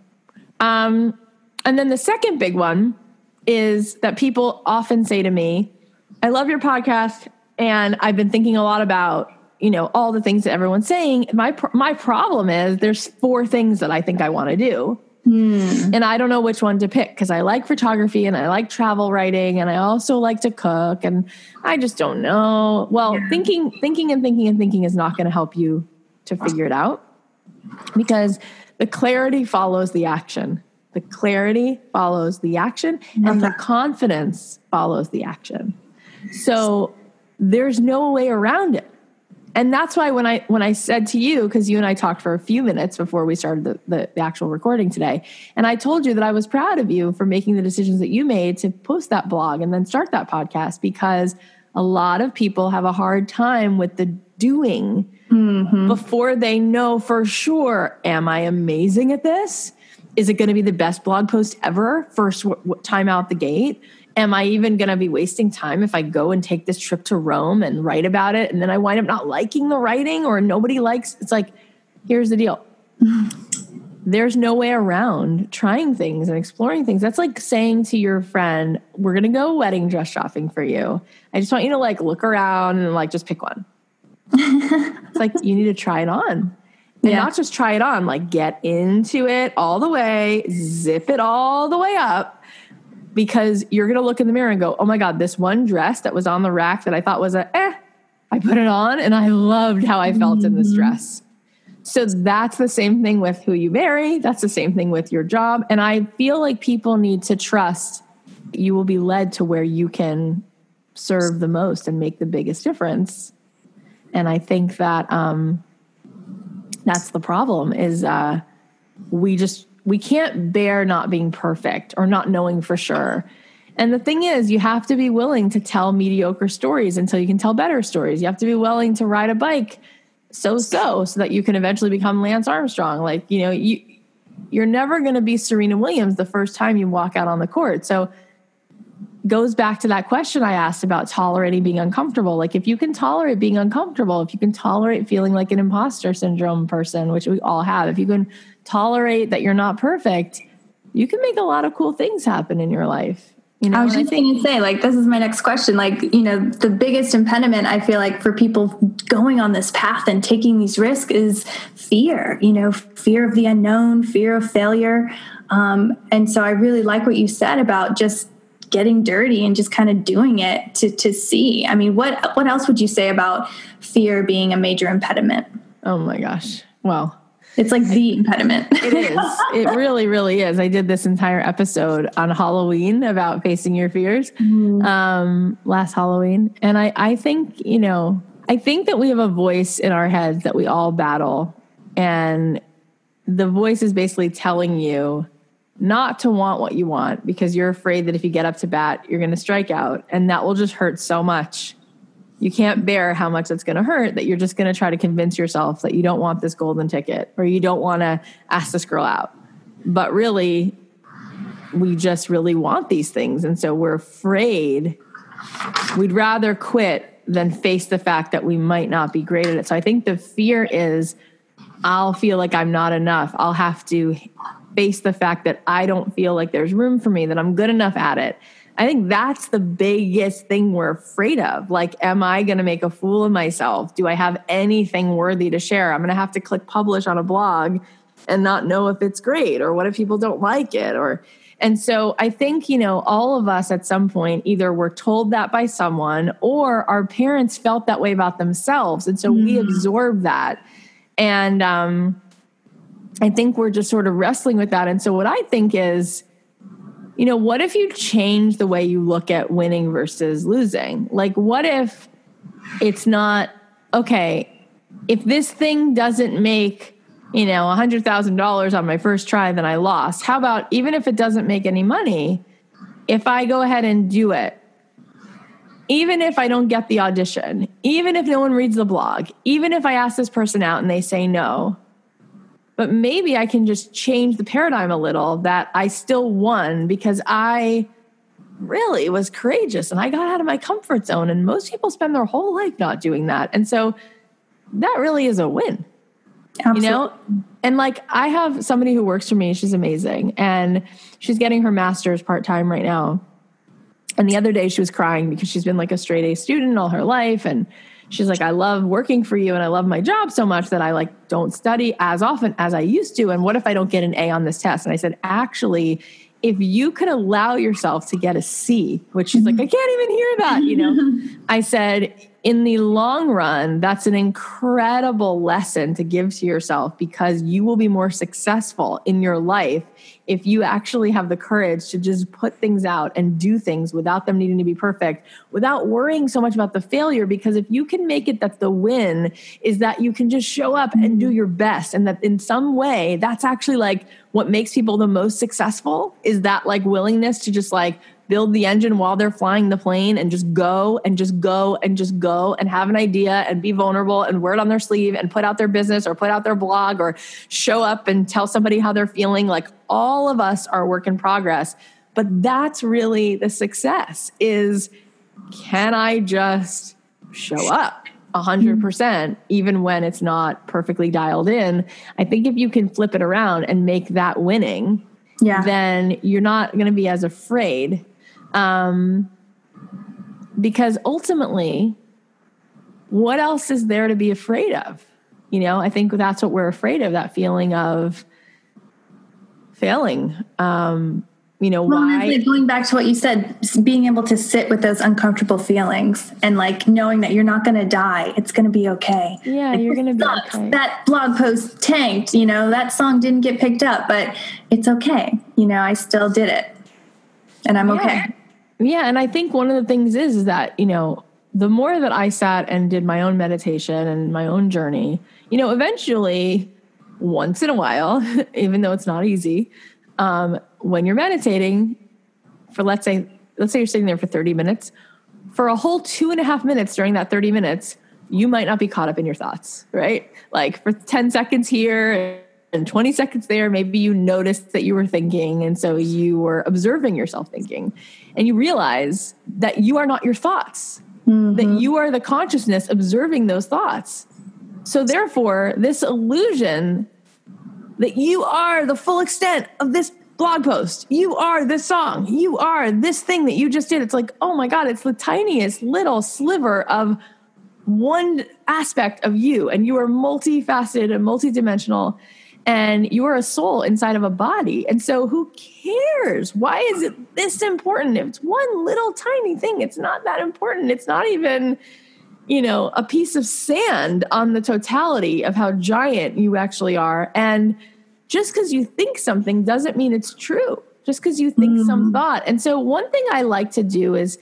Um, and then the second big one is that people often say to me i love your podcast and i've been thinking a lot about you know all the things that everyone's saying. My my problem is there's four things that i think i want to do. Hmm. and i don't know which one to pick because i like photography and i like travel writing and i also like to cook and i just don't know. Well yeah. thinking thinking and thinking and thinking is not going to help you to figure it out because the clarity follows the action. The clarity follows the action and the confidence follows the action. So there's no way around it and that's why when I when I said to you, because you and I talked for a few minutes before we started the, the, the, actual recording today, and I told you that I was proud of you for making the decisions that you made to post that blog and then start that podcast because a lot of people have a hard time with the doing mm-hmm. before they know for sure, am I amazing at this? Is it going to be the best blog post ever? First w- time out the gate am I even going to be wasting time if I go and take this trip to Rome and write about it and then I wind up not liking the writing or nobody likes it's like here's the deal. There's no way around trying things and exploring things. That's like saying to your friend, "We're going to go wedding dress shopping for you. I just want you to like look around and like just pick one." it's like you need to try it on. And yeah. not just try it on, like get into it all the way, zip it all the way up because you're going to look in the mirror and go, oh my God, this one dress that was on the rack that I thought was a eh, I put it on and I loved how I felt mm-hmm. in this mm-hmm. dress. So that's the same thing with who you marry. That's the same thing with your job. And I feel like people need to trust you will be led to where you can serve the most and make the biggest difference. And I think that um, that's the problem is uh, we just we can't bear not being perfect or not knowing for sure. And the thing is, you have to be willing to tell mediocre stories until you can tell better stories. You have to be willing to ride a bike so so so that you can eventually become Lance Armstrong. Like, you know, you you're never going to be Serena Williams the first time you walk out on the court. So goes back to that question I asked about tolerating being uncomfortable. Like if you can tolerate being uncomfortable, if you can tolerate feeling like an imposter syndrome person, which we all have, if you can tolerate that you're not perfect, you can make a lot of cool things happen in your life. You know, I was just going to say, like, this is my next question. Like, you know, the biggest impediment I feel like for people going on this path and taking these risks is fear, you know, fear of the unknown, fear of failure. Um, and so I really like what you said about just getting dirty and just kind of doing it to, to see. I mean, what, what else would you say about fear being a major impediment? Oh my gosh. Well, it's like the impediment. it is. It really, really is. I did this entire episode on Halloween about facing your fears mm. um, last Halloween. And I, I think, you know, I think that we have a voice in our heads that we all battle. And the voice is basically telling you not to want what you want because you're afraid that if you get up to bat, you're going to strike out. And that will just hurt so much you can't bear how much it's going to hurt that you're just going to try to convince yourself that you don't want this golden ticket or you don't want to ask this girl out. But really, we just really want these things. And so we're afraid. We'd rather quit than face the fact that we might not be great at it. So I think the fear is I'll feel like I'm not enough. I'll have to face the fact that I don't feel like there's room for me, that I'm good enough at it. I think that's the biggest thing we're afraid of. Like, am I going to make a fool of myself? Do I have anything worthy to share? I'm going to have to click publish on a blog and not know if it's great or what if people don't like it or and so I think, you know, all of us at some point either were told that by someone or our parents felt that way about themselves. And so mm. we absorb that. And um, I think we're just sort of wrestling with that. And so what I think is, you know, what if you change the way you look at winning versus losing? Like, what if it's not, okay, if this thing doesn't make, you know, $100,000 on my first try, then I lost. How about even if it doesn't make any money, if I go ahead and do it, even if I don't get the audition, even if no one reads the blog, even if I ask this person out and they say no, but maybe I can just change the paradigm a little that I still won because I really was courageous and I got out of my comfort zone. And most people spend their whole life not doing that. And so that really is a win. Absolutely. You know? And like I have somebody who works for me, she's amazing. And she's getting her master's part time right now. And the other day she was crying because she's been like a straight A student all her life. And she's like, I love working for you and I love my job so much that I like don't study as often as I used to. And what if I don't get an A on this test? And I said, actually, if you could allow yourself to get a C, which she's like, mm-hmm. I can't even hear that, you know, I said, in the long run, that's an incredible lesson to give to yourself because you will be more successful in your life if you actually have the courage to just put things out and do things without them needing to be perfect, without worrying so much about the failure. Because if you can make it that the win is that you can just show up and do mm-hmm. your best, and that in some way, that's actually like what makes people the most successful is that like willingness to just like build the engine while they're flying the plane and just go and just go and just go and have an idea and be vulnerable and wear it on their sleeve and put out their business or put out their blog or show up and tell somebody how they're feeling. Like all of us are work in progress. But that's really the success is can I just show up 100% mm-hmm. even when it's not perfectly dialed in? I think if you can flip it around and make that winning, yeah. then you're not going to be as afraid. Um, because ultimately, what else is there to be afraid of? You know, I think that's what we're afraid of that feeling of failing. Um, you know well, why going back to what you said being able to sit with those uncomfortable feelings and like knowing that you're not going to die it's going to be okay yeah like, you're going to be okay. that blog post tanked you know that song didn't get picked up but it's okay you know i still did it and i'm yeah. okay yeah and i think one of the things is, is that you know the more that i sat and did my own meditation and my own journey you know eventually once in a while even though it's not easy um, when you're meditating for let's say let's say you're sitting there for 30 minutes for a whole two and a half minutes during that 30 minutes you might not be caught up in your thoughts right? Like for 10 seconds here and 20 seconds there maybe you noticed that you were thinking and so you were observing yourself thinking and you realize that you are not your thoughts mm-hmm. that you are the consciousness observing those thoughts so therefore this illusion that you are the full extent of this blog post. You are this song. You are this thing that you just did. It's like, oh my God, it's the tiniest little sliver of one aspect of you. And you are multifaceted and multidimensional. And you are a soul inside of a body. And so who cares? Why is it this important? If it's one little tiny thing, it's not that important. It's not even, you know, a piece of sand on the totality of how giant you actually are. And just because you think something doesn't mean it's true. Just because you think mm. some thought. And so, one thing I like to do is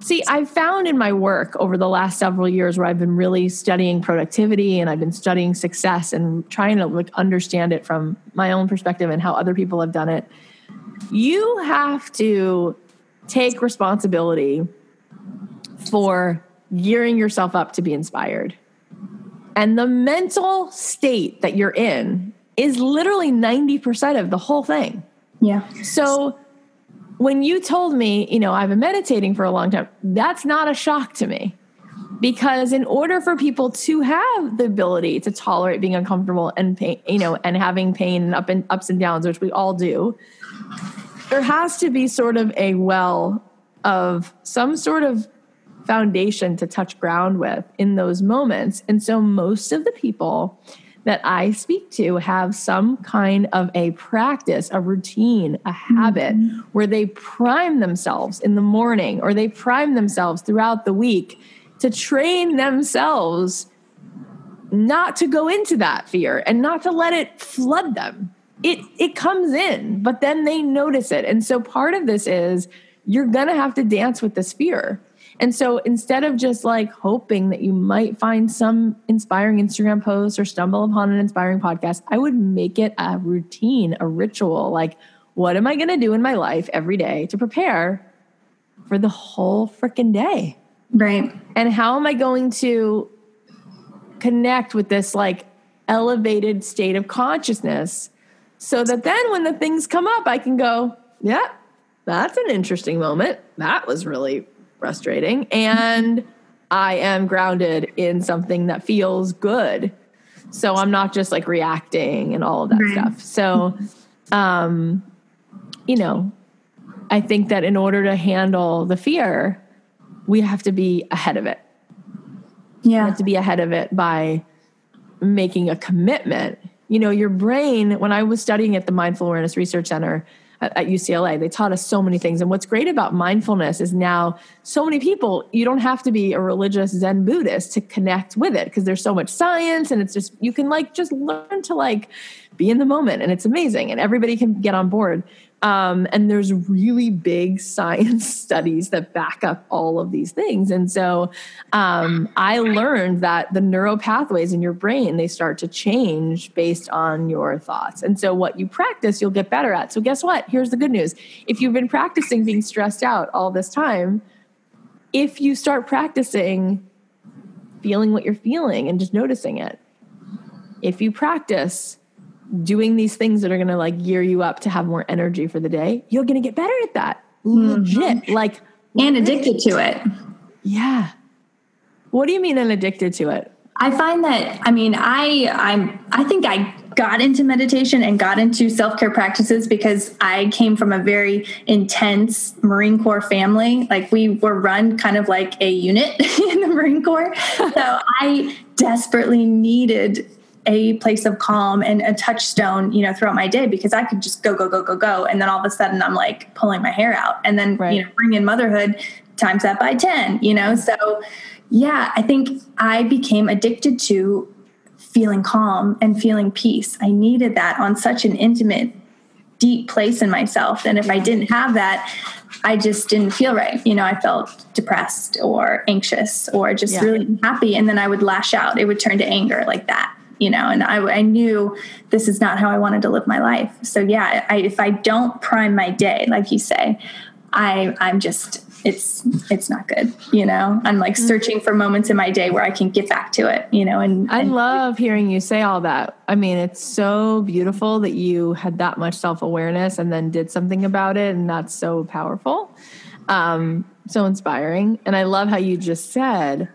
see, I've found in my work over the last several years where I've been really studying productivity and I've been studying success and trying to like understand it from my own perspective and how other people have done it. You have to take responsibility for gearing yourself up to be inspired. And the mental state that you're in is literally 90% of the whole thing. Yeah. So when you told me, you know, I've been meditating for a long time, that's not a shock to me. Because in order for people to have the ability to tolerate being uncomfortable and pain, you know, and having pain and up and ups and downs, which we all do, there has to be sort of a well of some sort of foundation to touch ground with in those moments. And so most of the people that I speak to have some kind of a practice, a routine, a habit mm-hmm. where they prime themselves in the morning or they prime themselves throughout the week to train themselves not to go into that fear and not to let it flood them. It it comes in, but then they notice it. And so part of this is you're going to have to dance with this fear. And so instead of just like hoping that you might find some inspiring Instagram post or stumble upon an inspiring podcast, I would make it a routine, a ritual. Like, what am I going to do in my life every day to prepare for the whole freaking day? Right. And how am I going to connect with this like elevated state of consciousness so that then when the things come up, I can go, yeah, that's an interesting moment. That was really frustrating. And I am grounded in something that feels good. So I'm not just like reacting and all of that right. stuff. So, um, you know, I think that in order to handle the fear, we have to be ahead of it. Yeah. We have to be ahead of it by making a commitment. You know, your brain, when I was studying at the Mindful Awareness Research Center, at, at UCLA. They taught us so many things. And what's great about mindfulness is now so many people, you don't have to be a religious Zen Buddhist to connect with it because there's so much science and it's just, you can like just learn to like be in the moment and it's amazing and everybody can get on board. Um, and there's really big science studies that back up all of these things. And so um, I learned that the neural pathways in your brain, they start to change based on your thoughts. And so what you practice, you'll get better at. So guess what? Here's the good news. If you've been practicing being stressed out all this time, if you start practicing feeling what you're feeling and just noticing it, if you practice doing these things that are going to like gear you up to have more energy for the day, you're going to get better at that. Legit. Mm-hmm. Like, and addicted to it. Yeah. What do you mean and addicted to it? I find that I mean I I'm I think I got into meditation and got into self-care practices because I came from a very intense Marine Corps family. Like we were run kind of like a unit in the Marine Corps. So I desperately needed a place of calm and a touchstone, you know, throughout my day because I could just go, go, go, go, go. And then all of a sudden I'm like pulling my hair out. And then, right. you know, bring in motherhood times that by 10, you know? So yeah, I think I became addicted to feeling calm and feeling peace. I needed that on such an intimate, deep place in myself. And if I didn't have that, I just didn't feel right. You know, I felt depressed or anxious or just yeah. really unhappy. And then I would lash out. It would turn to anger like that, you know, and I, I knew this is not how I wanted to live my life. So, yeah, I, if I don't prime my day, like you say, I, I'm just it's it's not good you know i'm like mm-hmm. searching for moments in my day where i can get back to it you know and i love hearing you say all that i mean it's so beautiful that you had that much self-awareness and then did something about it and that's so powerful um so inspiring and i love how you just said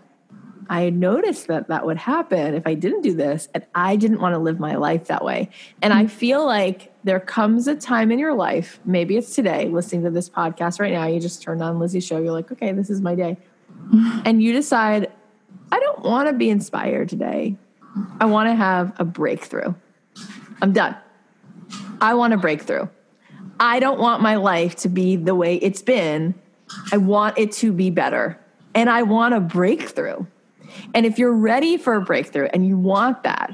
I noticed that that would happen if I didn't do this. And I didn't want to live my life that way. And I mm-hmm. feel like there comes a time in your life, maybe it's today, listening to this podcast right now, you just turned on Lizzie's show, you're like, okay, this is my day. And you decide, I don't want to be inspired today. I want to have a breakthrough. I'm done. I want a breakthrough. I don't want my life to be the way it's been. I want it to be better. And I want a breakthrough. And if you're ready for a breakthrough and you want that,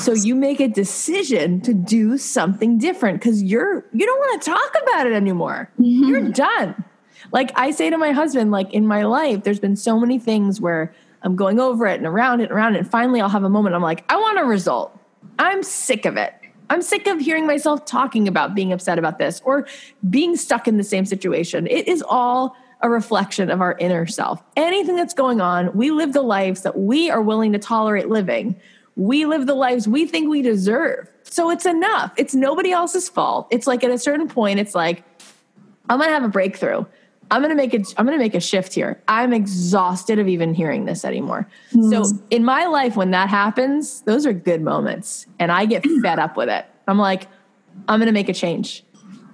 so you make a decision to do something different because you're you don't want to talk about it anymore. Mm-hmm. You're done. Like I say to my husband, like in my life, there's been so many things where I'm going over it and around it and around it. And finally I'll have a moment. I'm like, I want a result. I'm sick of it. I'm sick of hearing myself talking about being upset about this or being stuck in the same situation. It is all a reflection of our inner self. Anything that's going on, we live the lives that we are willing to tolerate living. We live the lives we think we deserve. So it's enough. It's nobody else's fault. It's like at a certain point, it's like, I'm gonna have a breakthrough. I'm gonna make it. I'm gonna make a shift here. I'm exhausted of even hearing this anymore. Mm. So in my life, when that happens, those are good moments, and I get fed up with it. I'm like, I'm gonna make a change,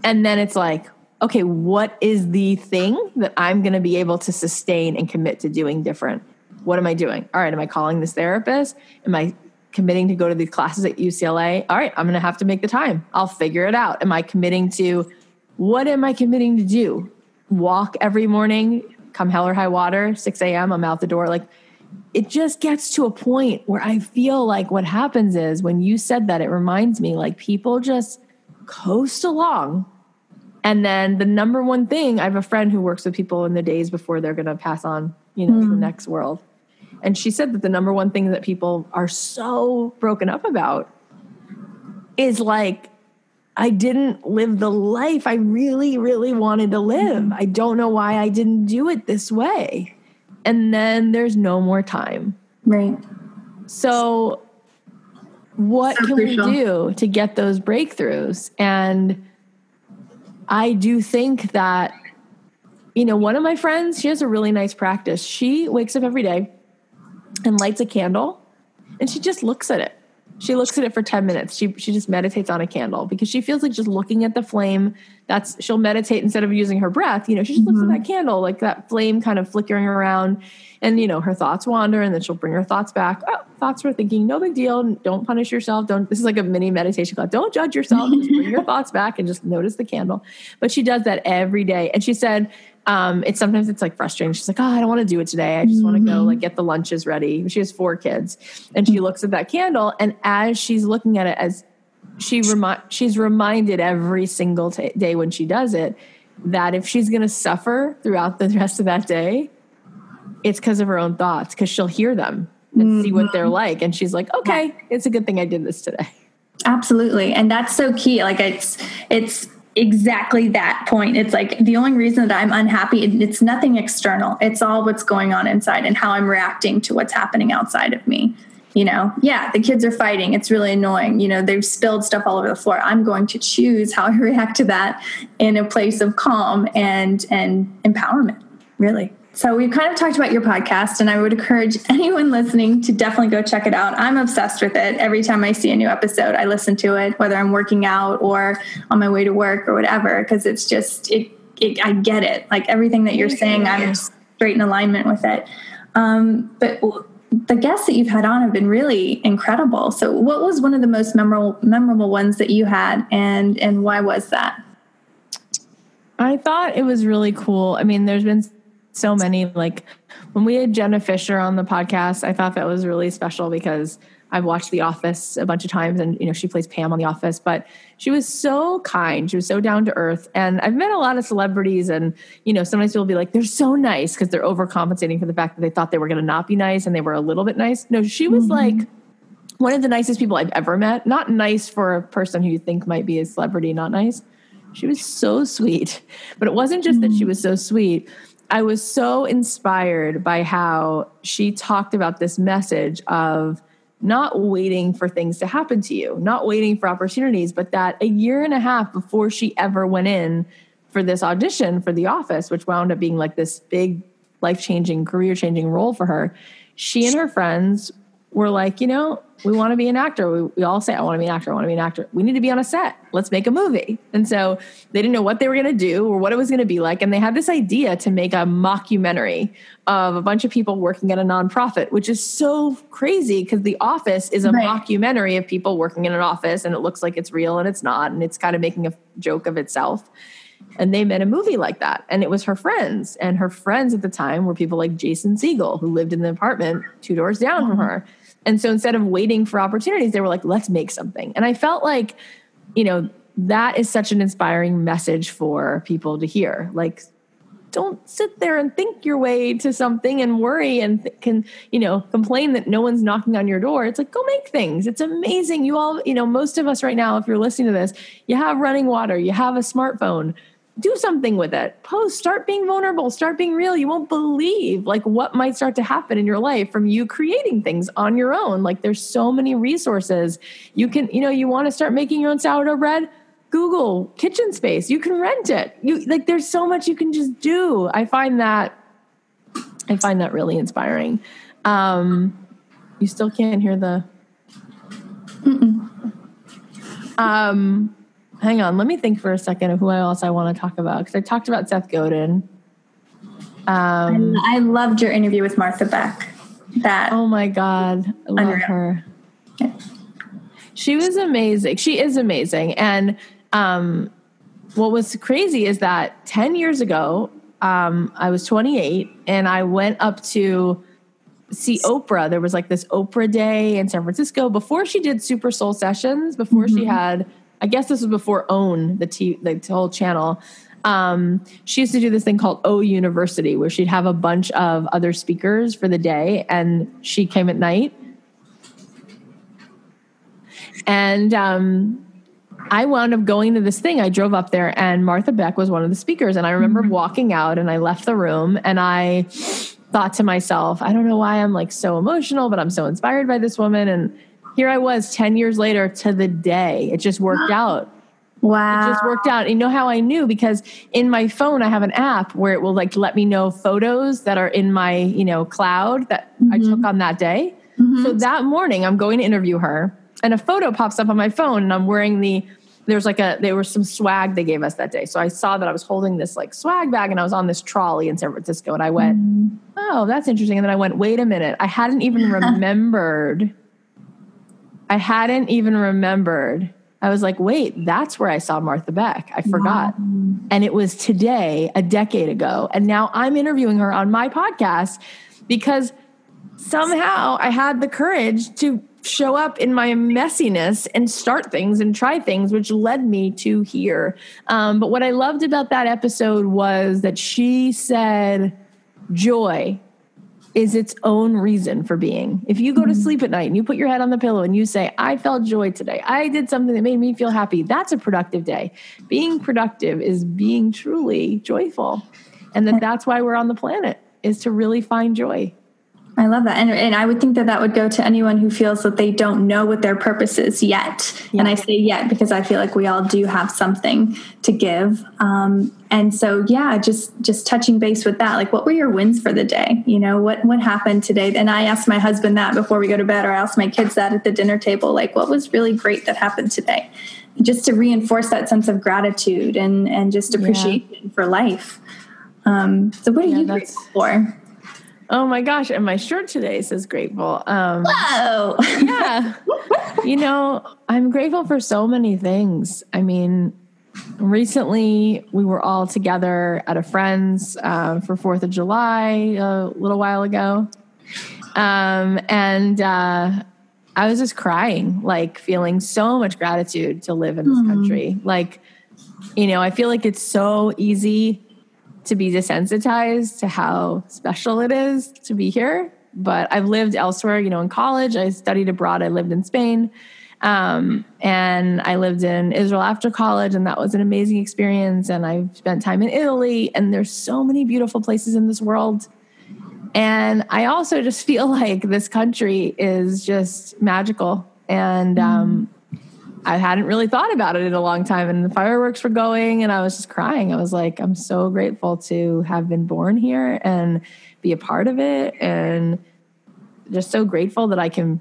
and then it's like, okay, what is the thing that I'm going to be able to sustain and commit to doing different? What am I doing? All right, am I calling this therapist? Am I committing to go to these classes at UCLA? All right, I'm going to have to make the time. I'll figure it out. Am I committing to what am I committing to do? Walk every morning, come hell or high water, 6 a.m., I'm out the door. Like, it just gets to a point where I feel like what happens is when you said that, it reminds me like people just coast along and then the number one thing, I have a friend who works with people in the days before they're going to pass on, you know, mm. to the hmm. next world. And she said that the number one thing that people are so broken up about is like, I didn't live the life I really, really wanted to live. Mm. I don't know why I didn't do it this way. And then there's no more time. Right. So, what so can crucial. we do to get those breakthroughs? And I do think that, you know, one of my friends, she has a really nice practice. She wakes up every day and lights a candle and she just looks at it. She looks at it for 10 minutes. She she just meditates on a candle because she feels like just looking at the flame. That's she'll meditate instead of using her breath. You know, she just mm-hmm. looks at that mm-hmm. candle, like that flame kind of flickering around. And you know, her thoughts wander and then she'll bring her thoughts back. Oh, thoughts were thinking, no big deal. Don't punish yourself. Don't this is like a mini meditation class. Don't judge yourself. Just bring your thoughts back and just notice the candle. But she does that every day. And she said, um, it's sometimes it's like frustrating. She's like, oh, I don't want to do it today. I just mm-hmm. want to go like get the lunches ready. She has four kids, and she looks at that candle, and as she's looking at it, as she remind she's reminded every single t- day when she does it that if she's going to suffer throughout the rest of that day, it's because of her own thoughts. Because she'll hear them and mm-hmm. see what they're mm-hmm. like, and she's like, okay, it's a good thing I did this today. Absolutely, and that's so key. Like it's it's exactly that point. It's like the only reason that I'm unhappy, it's nothing external. It's all what's going on inside and how I'm reacting to what's happening outside of me. you know, yeah, the kids are fighting. It's really annoying. You know, they've spilled stuff all over the floor. I'm going to choose how I react to that in a place of calm and and empowerment, really. So we've kind of talked about your podcast, and I would encourage anyone listening to definitely go check it out. I'm obsessed with it. Every time I see a new episode, I listen to it, whether I'm working out or on my way to work or whatever, because it's just it, it. I get it. Like everything that you're saying, I'm straight in alignment with it. Um, but the guests that you've had on have been really incredible. So, what was one of the most memorable memorable ones that you had, and and why was that? I thought it was really cool. I mean, there's been so many like when we had Jenna Fischer on the podcast, I thought that was really special because I've watched The Office a bunch of times and you know she plays Pam on The Office, but she was so kind, she was so down to earth. And I've met a lot of celebrities and you know sometimes people will be like they're so nice because they're overcompensating for the fact that they thought they were going to not be nice and they were a little bit nice. No, she was mm-hmm. like one of the nicest people I've ever met. Not nice for a person who you think might be a celebrity, not nice. She was so sweet. But it wasn't just mm-hmm. that she mm-hmm. was so sweet I was so inspired by how she talked about this message of not waiting for things to happen to you, not waiting for opportunities, but that a year and a half before she ever went in for this audition for The Office, which wound up being like this big life changing, career changing role for her, she and her friends were like, you know, we want to be an actor. We, we all say, I want to be an actor. I want to be an actor. We need to be on a set. Let's make a movie. And so they didn't know what they were going to do or what it was going to be like. And they had this idea to make a mockumentary of a bunch of people working at a nonprofit, which is so crazy because The Office is a right. mockumentary of people working in an office and it looks like it's real and it's not. And it's kind of making a joke of itself. And they made a movie like that. And it was her friends. And her friends at the time were people like Jason Segel, who lived in the apartment two doors down from mm-hmm. her and so instead of waiting for opportunities, they were like, let's make something. And I felt like, you know, that is such an inspiring message for people to hear. Like, don't sit there and think your way to something and worry and th- can you know complain that no one's knocking on your door it's like go make things it's amazing you all you know most of us right now if you're listening to this you have running water you have a smartphone do something with it. Post start being vulnerable start being real. You won't believe like what might start to happen in your life from you creating things on your own. Like there's so many resources. You can you know you want to start making your own sourdough bread? Google kitchen space. You can rent it. You like there's so much you can just do. I find that i find that really inspiring. Um you still can't hear the Mm-mm. um hang on, let me think for a second of who else I want to talk about because I talked about Seth Godin. Um, I loved your interview with Martha Beck. That oh my god, I love unreal. her. Yeah. She was amazing. She is amazing. And um, what was crazy is that ten years ago, um, I was 28, and I went up to see Oprah. There was like this Oprah Day in San Francisco before she did Super Soul Sessions. Before mm-hmm. she had I guess this was before OWN, the t- the whole channel. Um, she used to do this thing called O University, where she'd have a bunch of other speakers for the day, and she came at night. And um, I wound up going to this thing. I drove up there, and Martha Beck was one of the speakers. And I remember mm-hmm. walking out, and I left the room, and I thought to myself, I don't know why I'm like so emotional, but I'm so inspired by this woman. And here I was 10 years later to the day. It just worked out. Wow. It just worked out. You know how I knew? Because in my phone, I have an app where it will like let me know photos that are in my, you know, cloud that mm-hmm. I took on that day. Mm-hmm. So that morning, I'm going to interview her and a photo pops up on my phone and I'm wearing the, there's like a, there was some swag they gave us that day. So I saw that I was holding this like swag bag and I was on this trolley in San Francisco and I went, mm-hmm. oh, that's interesting. And then I went, wait a minute. I hadn't even remembered I hadn't even remembered. I was like, wait, that's where I saw Martha Beck. I forgot. Wow. And it was today, a decade ago. And now I'm interviewing her on my podcast because somehow I had the courage to show up in my messiness and start things and try things, which led me to here. Um, but what I loved about that episode was that she said, joy is its own reason for being. If you go to mm-hmm. sleep at night and you put your head on the pillow and you say, I felt joy today, I did something that made me feel happy, that's a productive day. Being productive is being truly joyful. And that that's why we're on the planet is to really find joy. I love that. And, and I would think that that would go to anyone who feels that they don't know what their purpose is yet. Yeah. And I say yet because I feel like we all do have something to give. Um, and so, yeah, just, just touching base with that, like what were your wins for the day? You know, what, what happened today? And I asked my husband that before we go to bed, or I asked my kids that at the dinner table, like what was really great that happened today? Just to reinforce that sense of gratitude and, and just appreciation yeah. for life. Um, so what are yeah, you grateful for? Oh my gosh. And my shirt today says grateful. Um, Whoa. yeah. you know, I'm grateful for so many things. I mean, recently we were all together at a friend's uh, for 4th of July a little while ago. Um, and uh, I was just crying, like feeling so much gratitude to live in this mm. country. Like, you know, I feel like it's so easy to be desensitized to how special it is to be here. But I've lived elsewhere, you know, in college, I studied abroad, I lived in Spain. Um, and I lived in Israel after college, and that was an amazing experience. And I've spent time in Italy, and there's so many beautiful places in this world. And I also just feel like this country is just magical. And um, I hadn't really thought about it in a long time. And the fireworks were going, and I was just crying. I was like, I'm so grateful to have been born here and be a part of it, and just so grateful that I can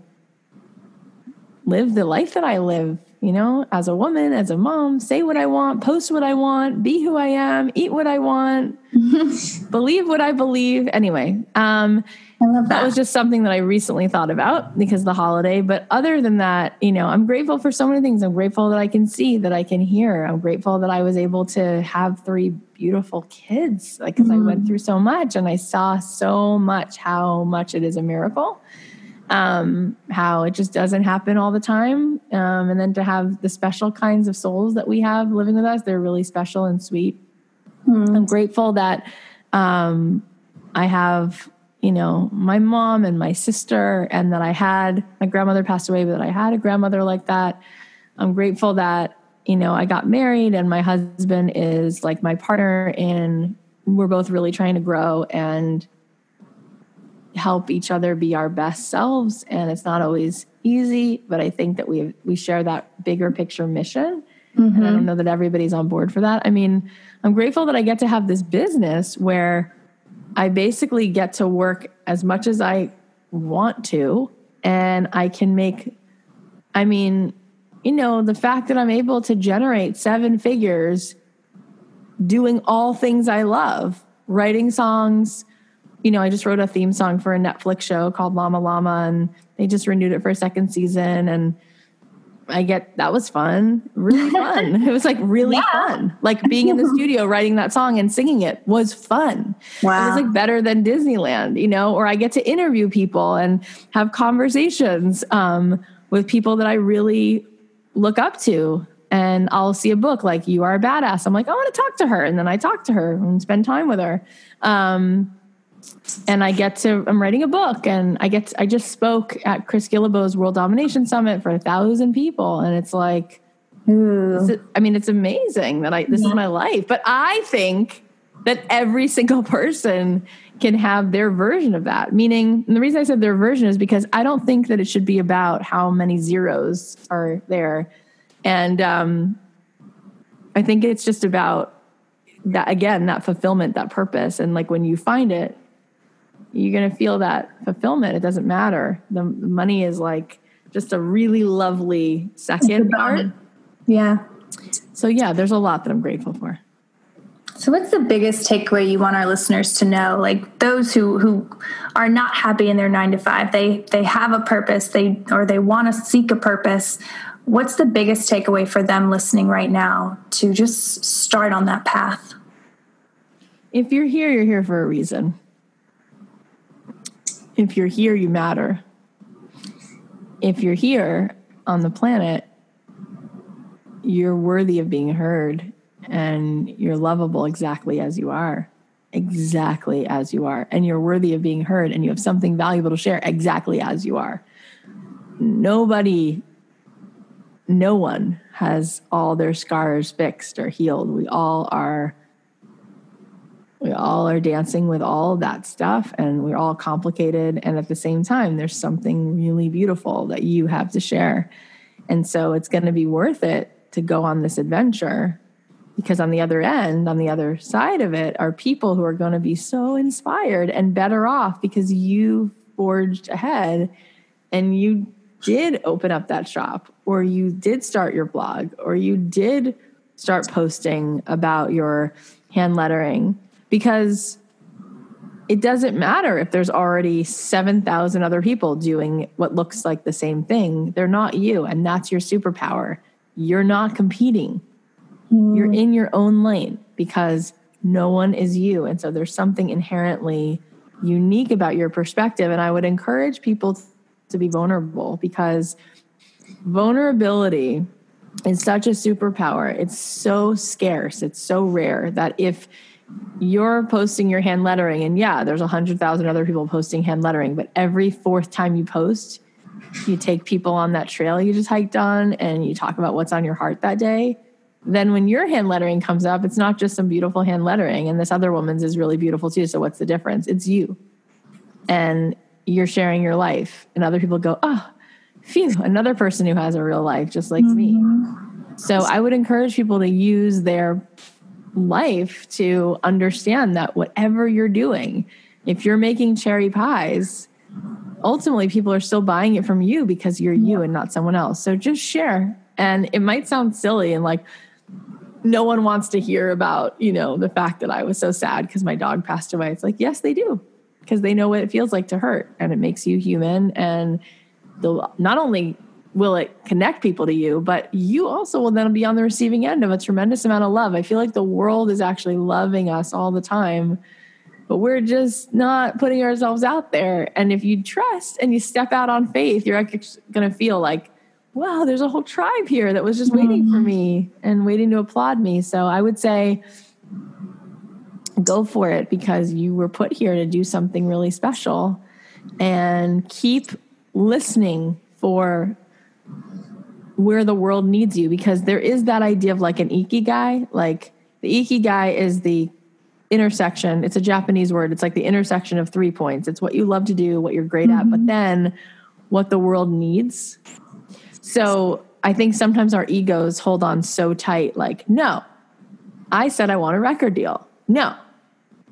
live the life that I live, you know, as a woman, as a mom, say what I want, post what I want, be who I am, eat what I want, believe what I believe. Anyway, um, that. that. was just something that I recently thought about because the holiday. But other than that, you know, I'm grateful for so many things. I'm grateful that I can see, that I can hear. I'm grateful that I was able to have three beautiful kids, like because mm. I went mm. through so much and I saw so much how much it is a miracle. Um, how it just doesn't happen all the time. Um, and then to have the special kinds of souls that we have living with us, they're really special and sweet. Mm. I'm grateful that um, I have you know, my mom and my sister, and that I had my grandmother passed away, but that I had a grandmother like that. I'm grateful that, you know, I got married and my husband is like my partner, and we're both really trying to grow and help each other be our best selves. And it's not always easy, but I think that we we share that bigger picture mission. Mm-hmm. And I don't know that everybody's on board for that. I mean, I'm grateful that I get to have this business where I basically get to work as much as I want to, and I can make, I mean, you know, the fact that I'm able to generate seven figures doing all things I love, writing songs. You know, I just wrote a theme song for a Netflix show called Llama Llama, and they just renewed it for a second season. And I get that was fun, really fun. it was like really yeah. fun. Like being in the studio writing that song and singing it was fun. Wow. It was like better than Disneyland, you know, or I get to interview people and have conversations um, with people that I really look up to. And I'll see a book like You Are a Badass. I'm like, I want to talk to her. And then I talk to her and spend time with her. Um, and I get to I'm writing a book and I get to, I just spoke at Chris Guillebeau's World Domination Summit for a thousand people. And it's like it, I mean it's amazing that I this yeah. is my life. But I think that every single person can have their version of that. Meaning the reason I said their version is because I don't think that it should be about how many zeros are there. And um, I think it's just about that again that fulfillment that purpose. And like when you find it you're going to feel that fulfillment. It doesn't matter. The money is like just a really lovely second part. Yeah. So, yeah, there's a lot that I'm grateful for. So what's the biggest takeaway you want our listeners to know? Like those who who are not happy in their 9 to 5, they they have a purpose, they or they want to seek a purpose. What's the biggest takeaway for them listening right now to just start on that path? If you're here, you're here for a reason if you're here, you matter. If you're here on the planet, you're worthy of being heard and you're lovable exactly as you are. Exactly as you are. And you're worthy of being heard and you have something valuable to share exactly as you are. Nobody, no one has all their scars fixed or healed. We all are We all are dancing with all that stuff and we're all complicated. And at the same time, there's something really beautiful that you have to share. And so it's going to be worth it to go on this adventure because on the other end, on the other side of it, are people who are going to be so inspired and better off because you forged ahead and you did open up that shop or you did start your blog or you did start posting about your hand lettering because it doesn't matter if there's already 7,000 other people doing what looks like the same thing. They're not you, and that's your superpower. You're not competing, mm. you're in your own lane because no one is you. And so there's something inherently unique about your perspective. And I would encourage people to be vulnerable because vulnerability is such a superpower. It's so scarce, it's so rare that if you're posting your hand lettering, and yeah, there's a hundred thousand other people posting hand lettering, but every fourth time you post, you take people on that trail you just hiked on and you talk about what's on your heart that day. Then when your hand lettering comes up, it's not just some beautiful hand lettering, and this other woman's is really beautiful too. So what's the difference? It's you. And you're sharing your life, and other people go, oh, phew, another person who has a real life just like mm-hmm. me. So I would encourage people to use their life to understand that whatever you're doing, if you're making cherry pies, ultimately people are still buying it from you because you're you and not someone else. So just share. And it might sound silly and like no one wants to hear about, you know, the fact that I was so sad because my dog passed away. It's like, yes, they do. Because they know what it feels like to hurt and it makes you human and they'll not only will it connect people to you, but you also will then be on the receiving end of a tremendous amount of love. I feel like the world is actually loving us all the time, but we're just not putting ourselves out there. And if you trust and you step out on faith, you're going to feel like, wow, there's a whole tribe here that was just waiting for mm-hmm. me and waiting to applaud me. So I would say, go for it because you were put here to do something really special and keep listening for where the world needs you because there is that idea of like an ikigai. Like the ikigai is the intersection. It's a japanese word. It's like the intersection of three points. It's what you love to do what you're great mm-hmm. at but mm-hmm. then what the world needs. So i think sometimes our egos hold on so tight like no i said i want a record deal. No.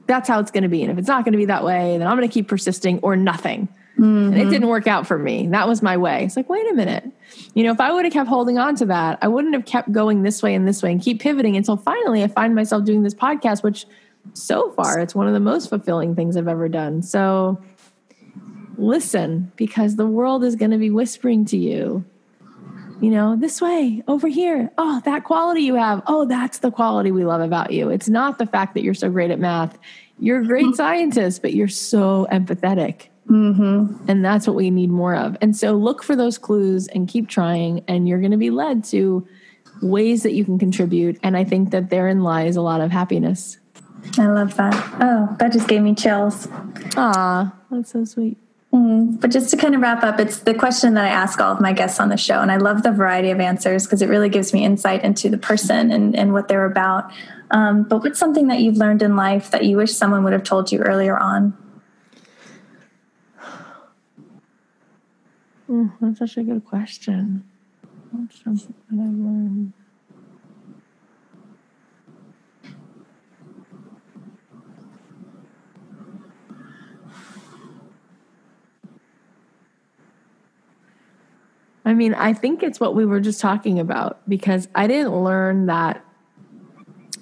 That's how it's going to be. And if it's not going to be that way then i'm going to keep persisting or nothing Mm-hmm. And it didn't work out for me. That was my way. It's like, wait a minute. You know, if I would have kept holding on to that, I wouldn't have kept going this way and this way and keep pivoting until finally I find myself doing this podcast, which so far it's one of the most fulfilling things I've ever done. So listen, because the world is going to be whispering to you, you know, this way, over here. Oh, that quality you have. Oh, that's the quality we love about you. It's not the fact that you're so great at math. You're a great scientist, but you're so empathetic Mm-hmm. And that's what we need more of. And so look for those clues and keep trying, and you're going to be led to ways that you can contribute. And I think that therein lies a lot of happiness. I love that. Oh, that just gave me chills. Ah, that's so sweet. Mm, but just to kind of wrap up, it's the question that I ask all of my guests on the show. And I love the variety of answers because it really gives me insight into the person and, and what they're about. Um, but what's something that you've learned in life that you wish someone would have told you earlier on? Mm, that's such a good question. What's something that I've learned? I mean, I think it's what we were just talking about because I didn't learn that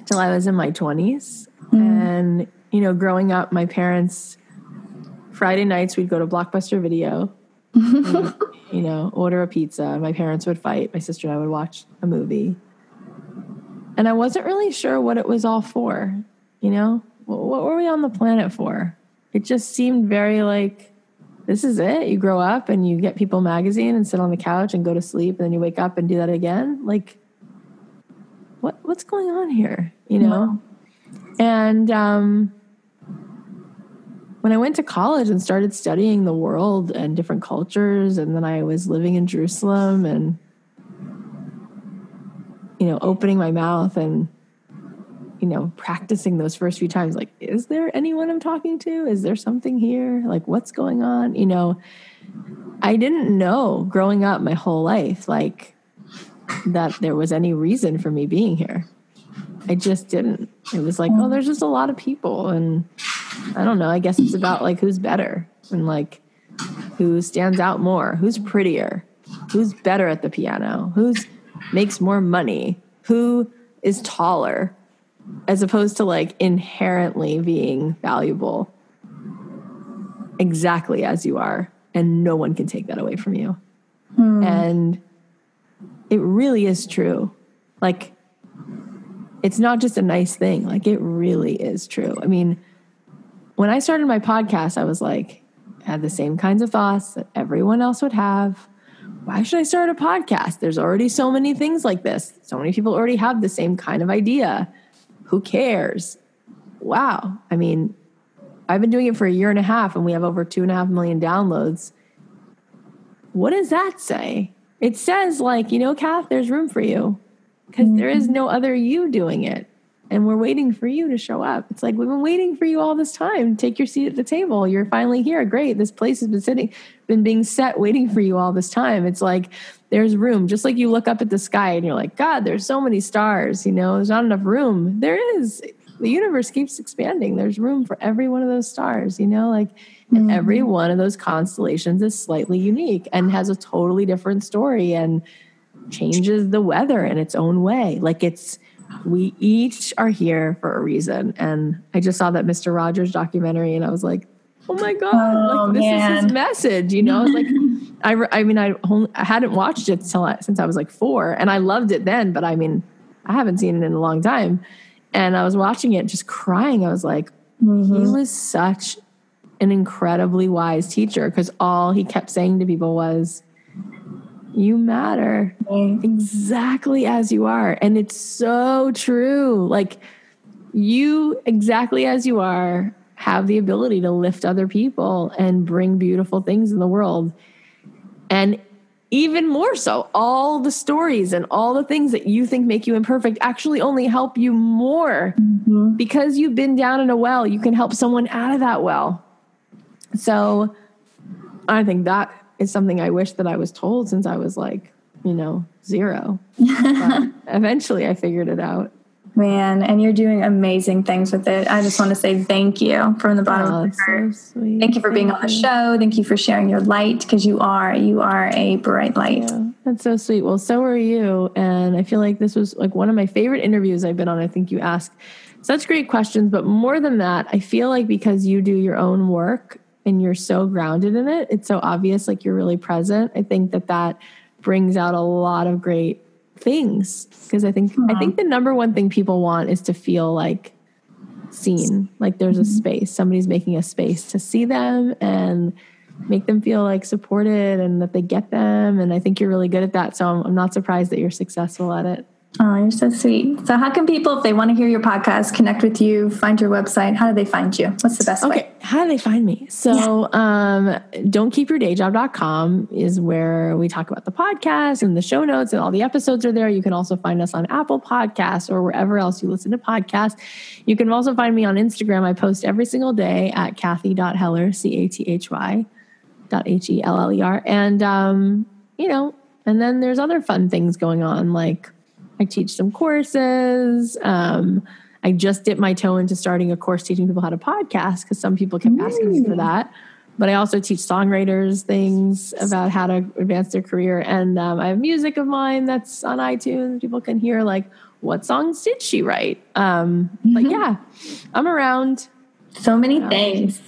till I was in my 20s. Mm. And, you know, growing up, my parents, Friday nights, we'd go to Blockbuster Video you know, order a pizza. My parents would fight. My sister and I would watch a movie. And I wasn't really sure what it was all for. You know, what, what were we on the planet for? It just seemed very like, this is it. You grow up and you get People magazine and sit on the couch and go to sleep, and then you wake up and do that again. Like, what what's going on here? You know? Wow. And um, when I went to college and started studying the world and different cultures, and then I was living in Jerusalem and, you know, opening my mouth and you know, practicing those first few times, like, is there anyone I'm talking to? Is there something here? Like, what's going on? You know, I didn't know growing up my whole life, like, that there was any reason for me being here. I just didn't. It was like, oh, there's just a lot of people. And I don't know. I guess it's about like who's better and like who stands out more, who's prettier, who's better at the piano, who's makes more money, who is taller, as opposed to like inherently being valuable exactly as you are. And no one can take that away from you. Hmm. And it really is true. Like, it's not just a nice thing, like, it really is true. I mean, when I started my podcast, I was like, I had the same kinds of thoughts that everyone else would have. Why should I start a podcast? There's already so many things like this. So many people already have the same kind of idea. Who cares? Wow. I mean, I've been doing it for a year and a half and we have over two and a half million downloads. What does that say? It says, like, you know, Cath, there's room for you because mm-hmm. there is mm-hmm. no other you doing it. And we're waiting for you to show up. It's like, we've been waiting for you all this time. Take your seat at the table. You're finally here. Great. This place has been sitting, been being set, waiting for you all this time. It's like, there's room. Just like you look up at the sky and you're like, God, there's so many stars. You know, there's not enough room. There is. The universe keeps expanding. There's room for every one of those stars, you know, like, mm-hmm. every one of those constellations is slightly unique and has a totally different story and changes the weather in its own way. Like it's, we each are here for a reason. And I just saw that Mr. Rogers documentary and I was like, oh my God, oh, like this man. is his message, you know? like, I, I mean, I, I hadn't watched it till, since I was like four and I loved it then, but I mean, I haven't seen it in a long time. And I was watching it just crying. I was like, mm-hmm. he was such an incredibly wise teacher because all he kept saying to people was, You matter exactly as you are. And it's so true. Like, you exactly as you are have the ability to lift other people and bring beautiful things in the world. And even more so, all the stories and all the things that you think make you imperfect actually only help you more mm-hmm. because you've been down in a well. You can help someone out of that well. So I think that is something I wish that I was told since I was like, you know, zero. eventually I figured it out. Man, and you're doing amazing things with it. I just want to say thank you from the bottom oh, of my heart. So thank you for being on the show. Thank you for sharing your light because you are you are a bright light. Yeah, that's so sweet. Well, so are you. And I feel like this was like one of my favorite interviews I've been on. I think you asked such great questions, but more than that, I feel like because you do your own work and you're so grounded in it, it's so obvious, like you're really present. I think that that brings out a lot of great things because I think I think the number one thing people want is to feel like seen, like there's a mm-hmm. space, somebody's making a space to see them and make them feel like supported and that they get them. And I think you're really good at that. So I'm, I'm not surprised that you're successful at it. Oh, you're so sweet. So, how can people, if they want to hear your podcast, connect with you, find your website? How do they find you? What's the best okay. way? How do they find me? So, yeah. um, don'tkeepyourdayjob.com is where we talk about the podcast and the show notes, and all the episodes are there. You can also find us on Apple Podcasts or wherever else you listen to podcasts. You can also find me on Instagram. I post every single day at Cathy.Heller, C A T H Y dot H E L L E R. And, um, you know, and then there's other fun things going on like, I teach some courses. Um, I just dipped my toe into starting a course teaching people how to podcast because some people kept asking me for that. But I also teach songwriters things about how to advance their career. And um, I have music of mine that's on iTunes. People can hear like, what songs did she write? Um, mm-hmm. But yeah, I'm around. So many things.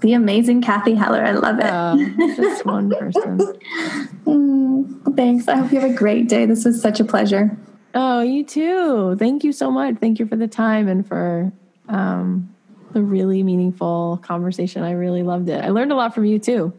The amazing Cathy Heller. I love it. Uh, just one person. mm, thanks. I hope you have a great day. This was such a pleasure. Oh, you too. Thank you so much. Thank you for the time and for um, the really meaningful conversation. I really loved it. I learned a lot from you too.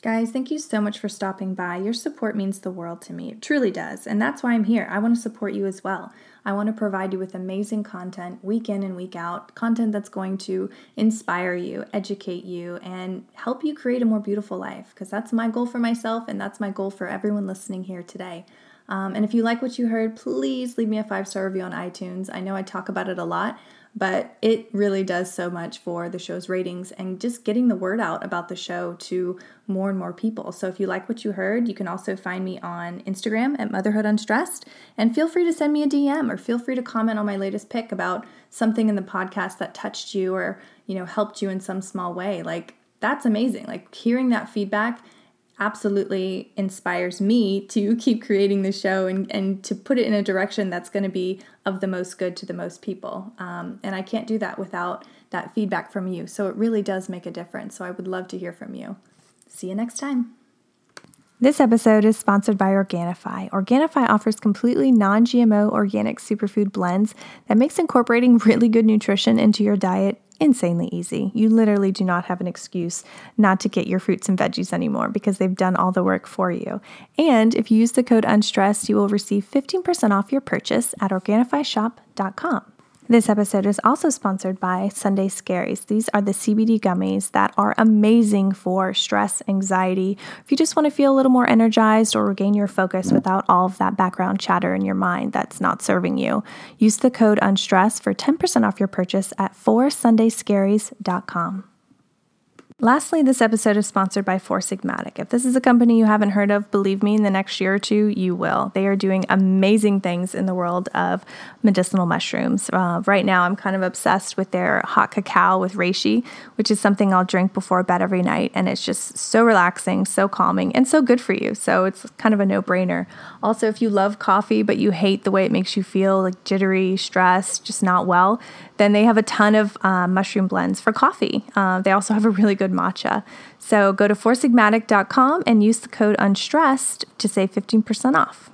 Guys, thank you so much for stopping by. Your support means the world to me. It truly does. And that's why I'm here. I want to support you as well. I want to provide you with amazing content week in and week out, content that's going to inspire you, educate you, and help you create a more beautiful life. Because that's my goal for myself, and that's my goal for everyone listening here today. Um, and if you like what you heard, please leave me a five star review on iTunes. I know I talk about it a lot, but it really does so much for the show's ratings and just getting the word out about the show to more and more people. So if you like what you heard, you can also find me on Instagram at Motherhood Unstressed and feel free to send me a DM or feel free to comment on my latest pic about something in the podcast that touched you or, you know, helped you in some small way. Like that's amazing. Like hearing that feedback absolutely inspires me to keep creating the show and, and to put it in a direction that's going to be of the most good to the most people. Um, and I can't do that without that feedback from you. So it really does make a difference. So I would love to hear from you. See you next time. This episode is sponsored by Organifi. Organifi offers completely non GMO organic superfood blends that makes incorporating really good nutrition into your diet insanely easy. You literally do not have an excuse not to get your fruits and veggies anymore because they've done all the work for you. And if you use the code UNSTRESSED, you will receive 15% off your purchase at OrganifiShop.com. This episode is also sponsored by Sunday Scaries. These are the CBD gummies that are amazing for stress, anxiety. If you just want to feel a little more energized or regain your focus without all of that background chatter in your mind that's not serving you, use the code UNSTRESS for 10% off your purchase at 4sundayscaries.com. Lastly, this episode is sponsored by Four Sigmatic. If this is a company you haven't heard of, believe me, in the next year or two, you will. They are doing amazing things in the world of medicinal mushrooms. Uh, right now, I'm kind of obsessed with their hot cacao with reishi, which is something I'll drink before bed every night. And it's just so relaxing, so calming, and so good for you. So it's kind of a no brainer. Also, if you love coffee, but you hate the way it makes you feel like jittery, stressed, just not well, then they have a ton of uh, mushroom blends for coffee. Uh, they also have a really good matcha. So go to foursigmatic.com and use the code unstressed to save 15% off.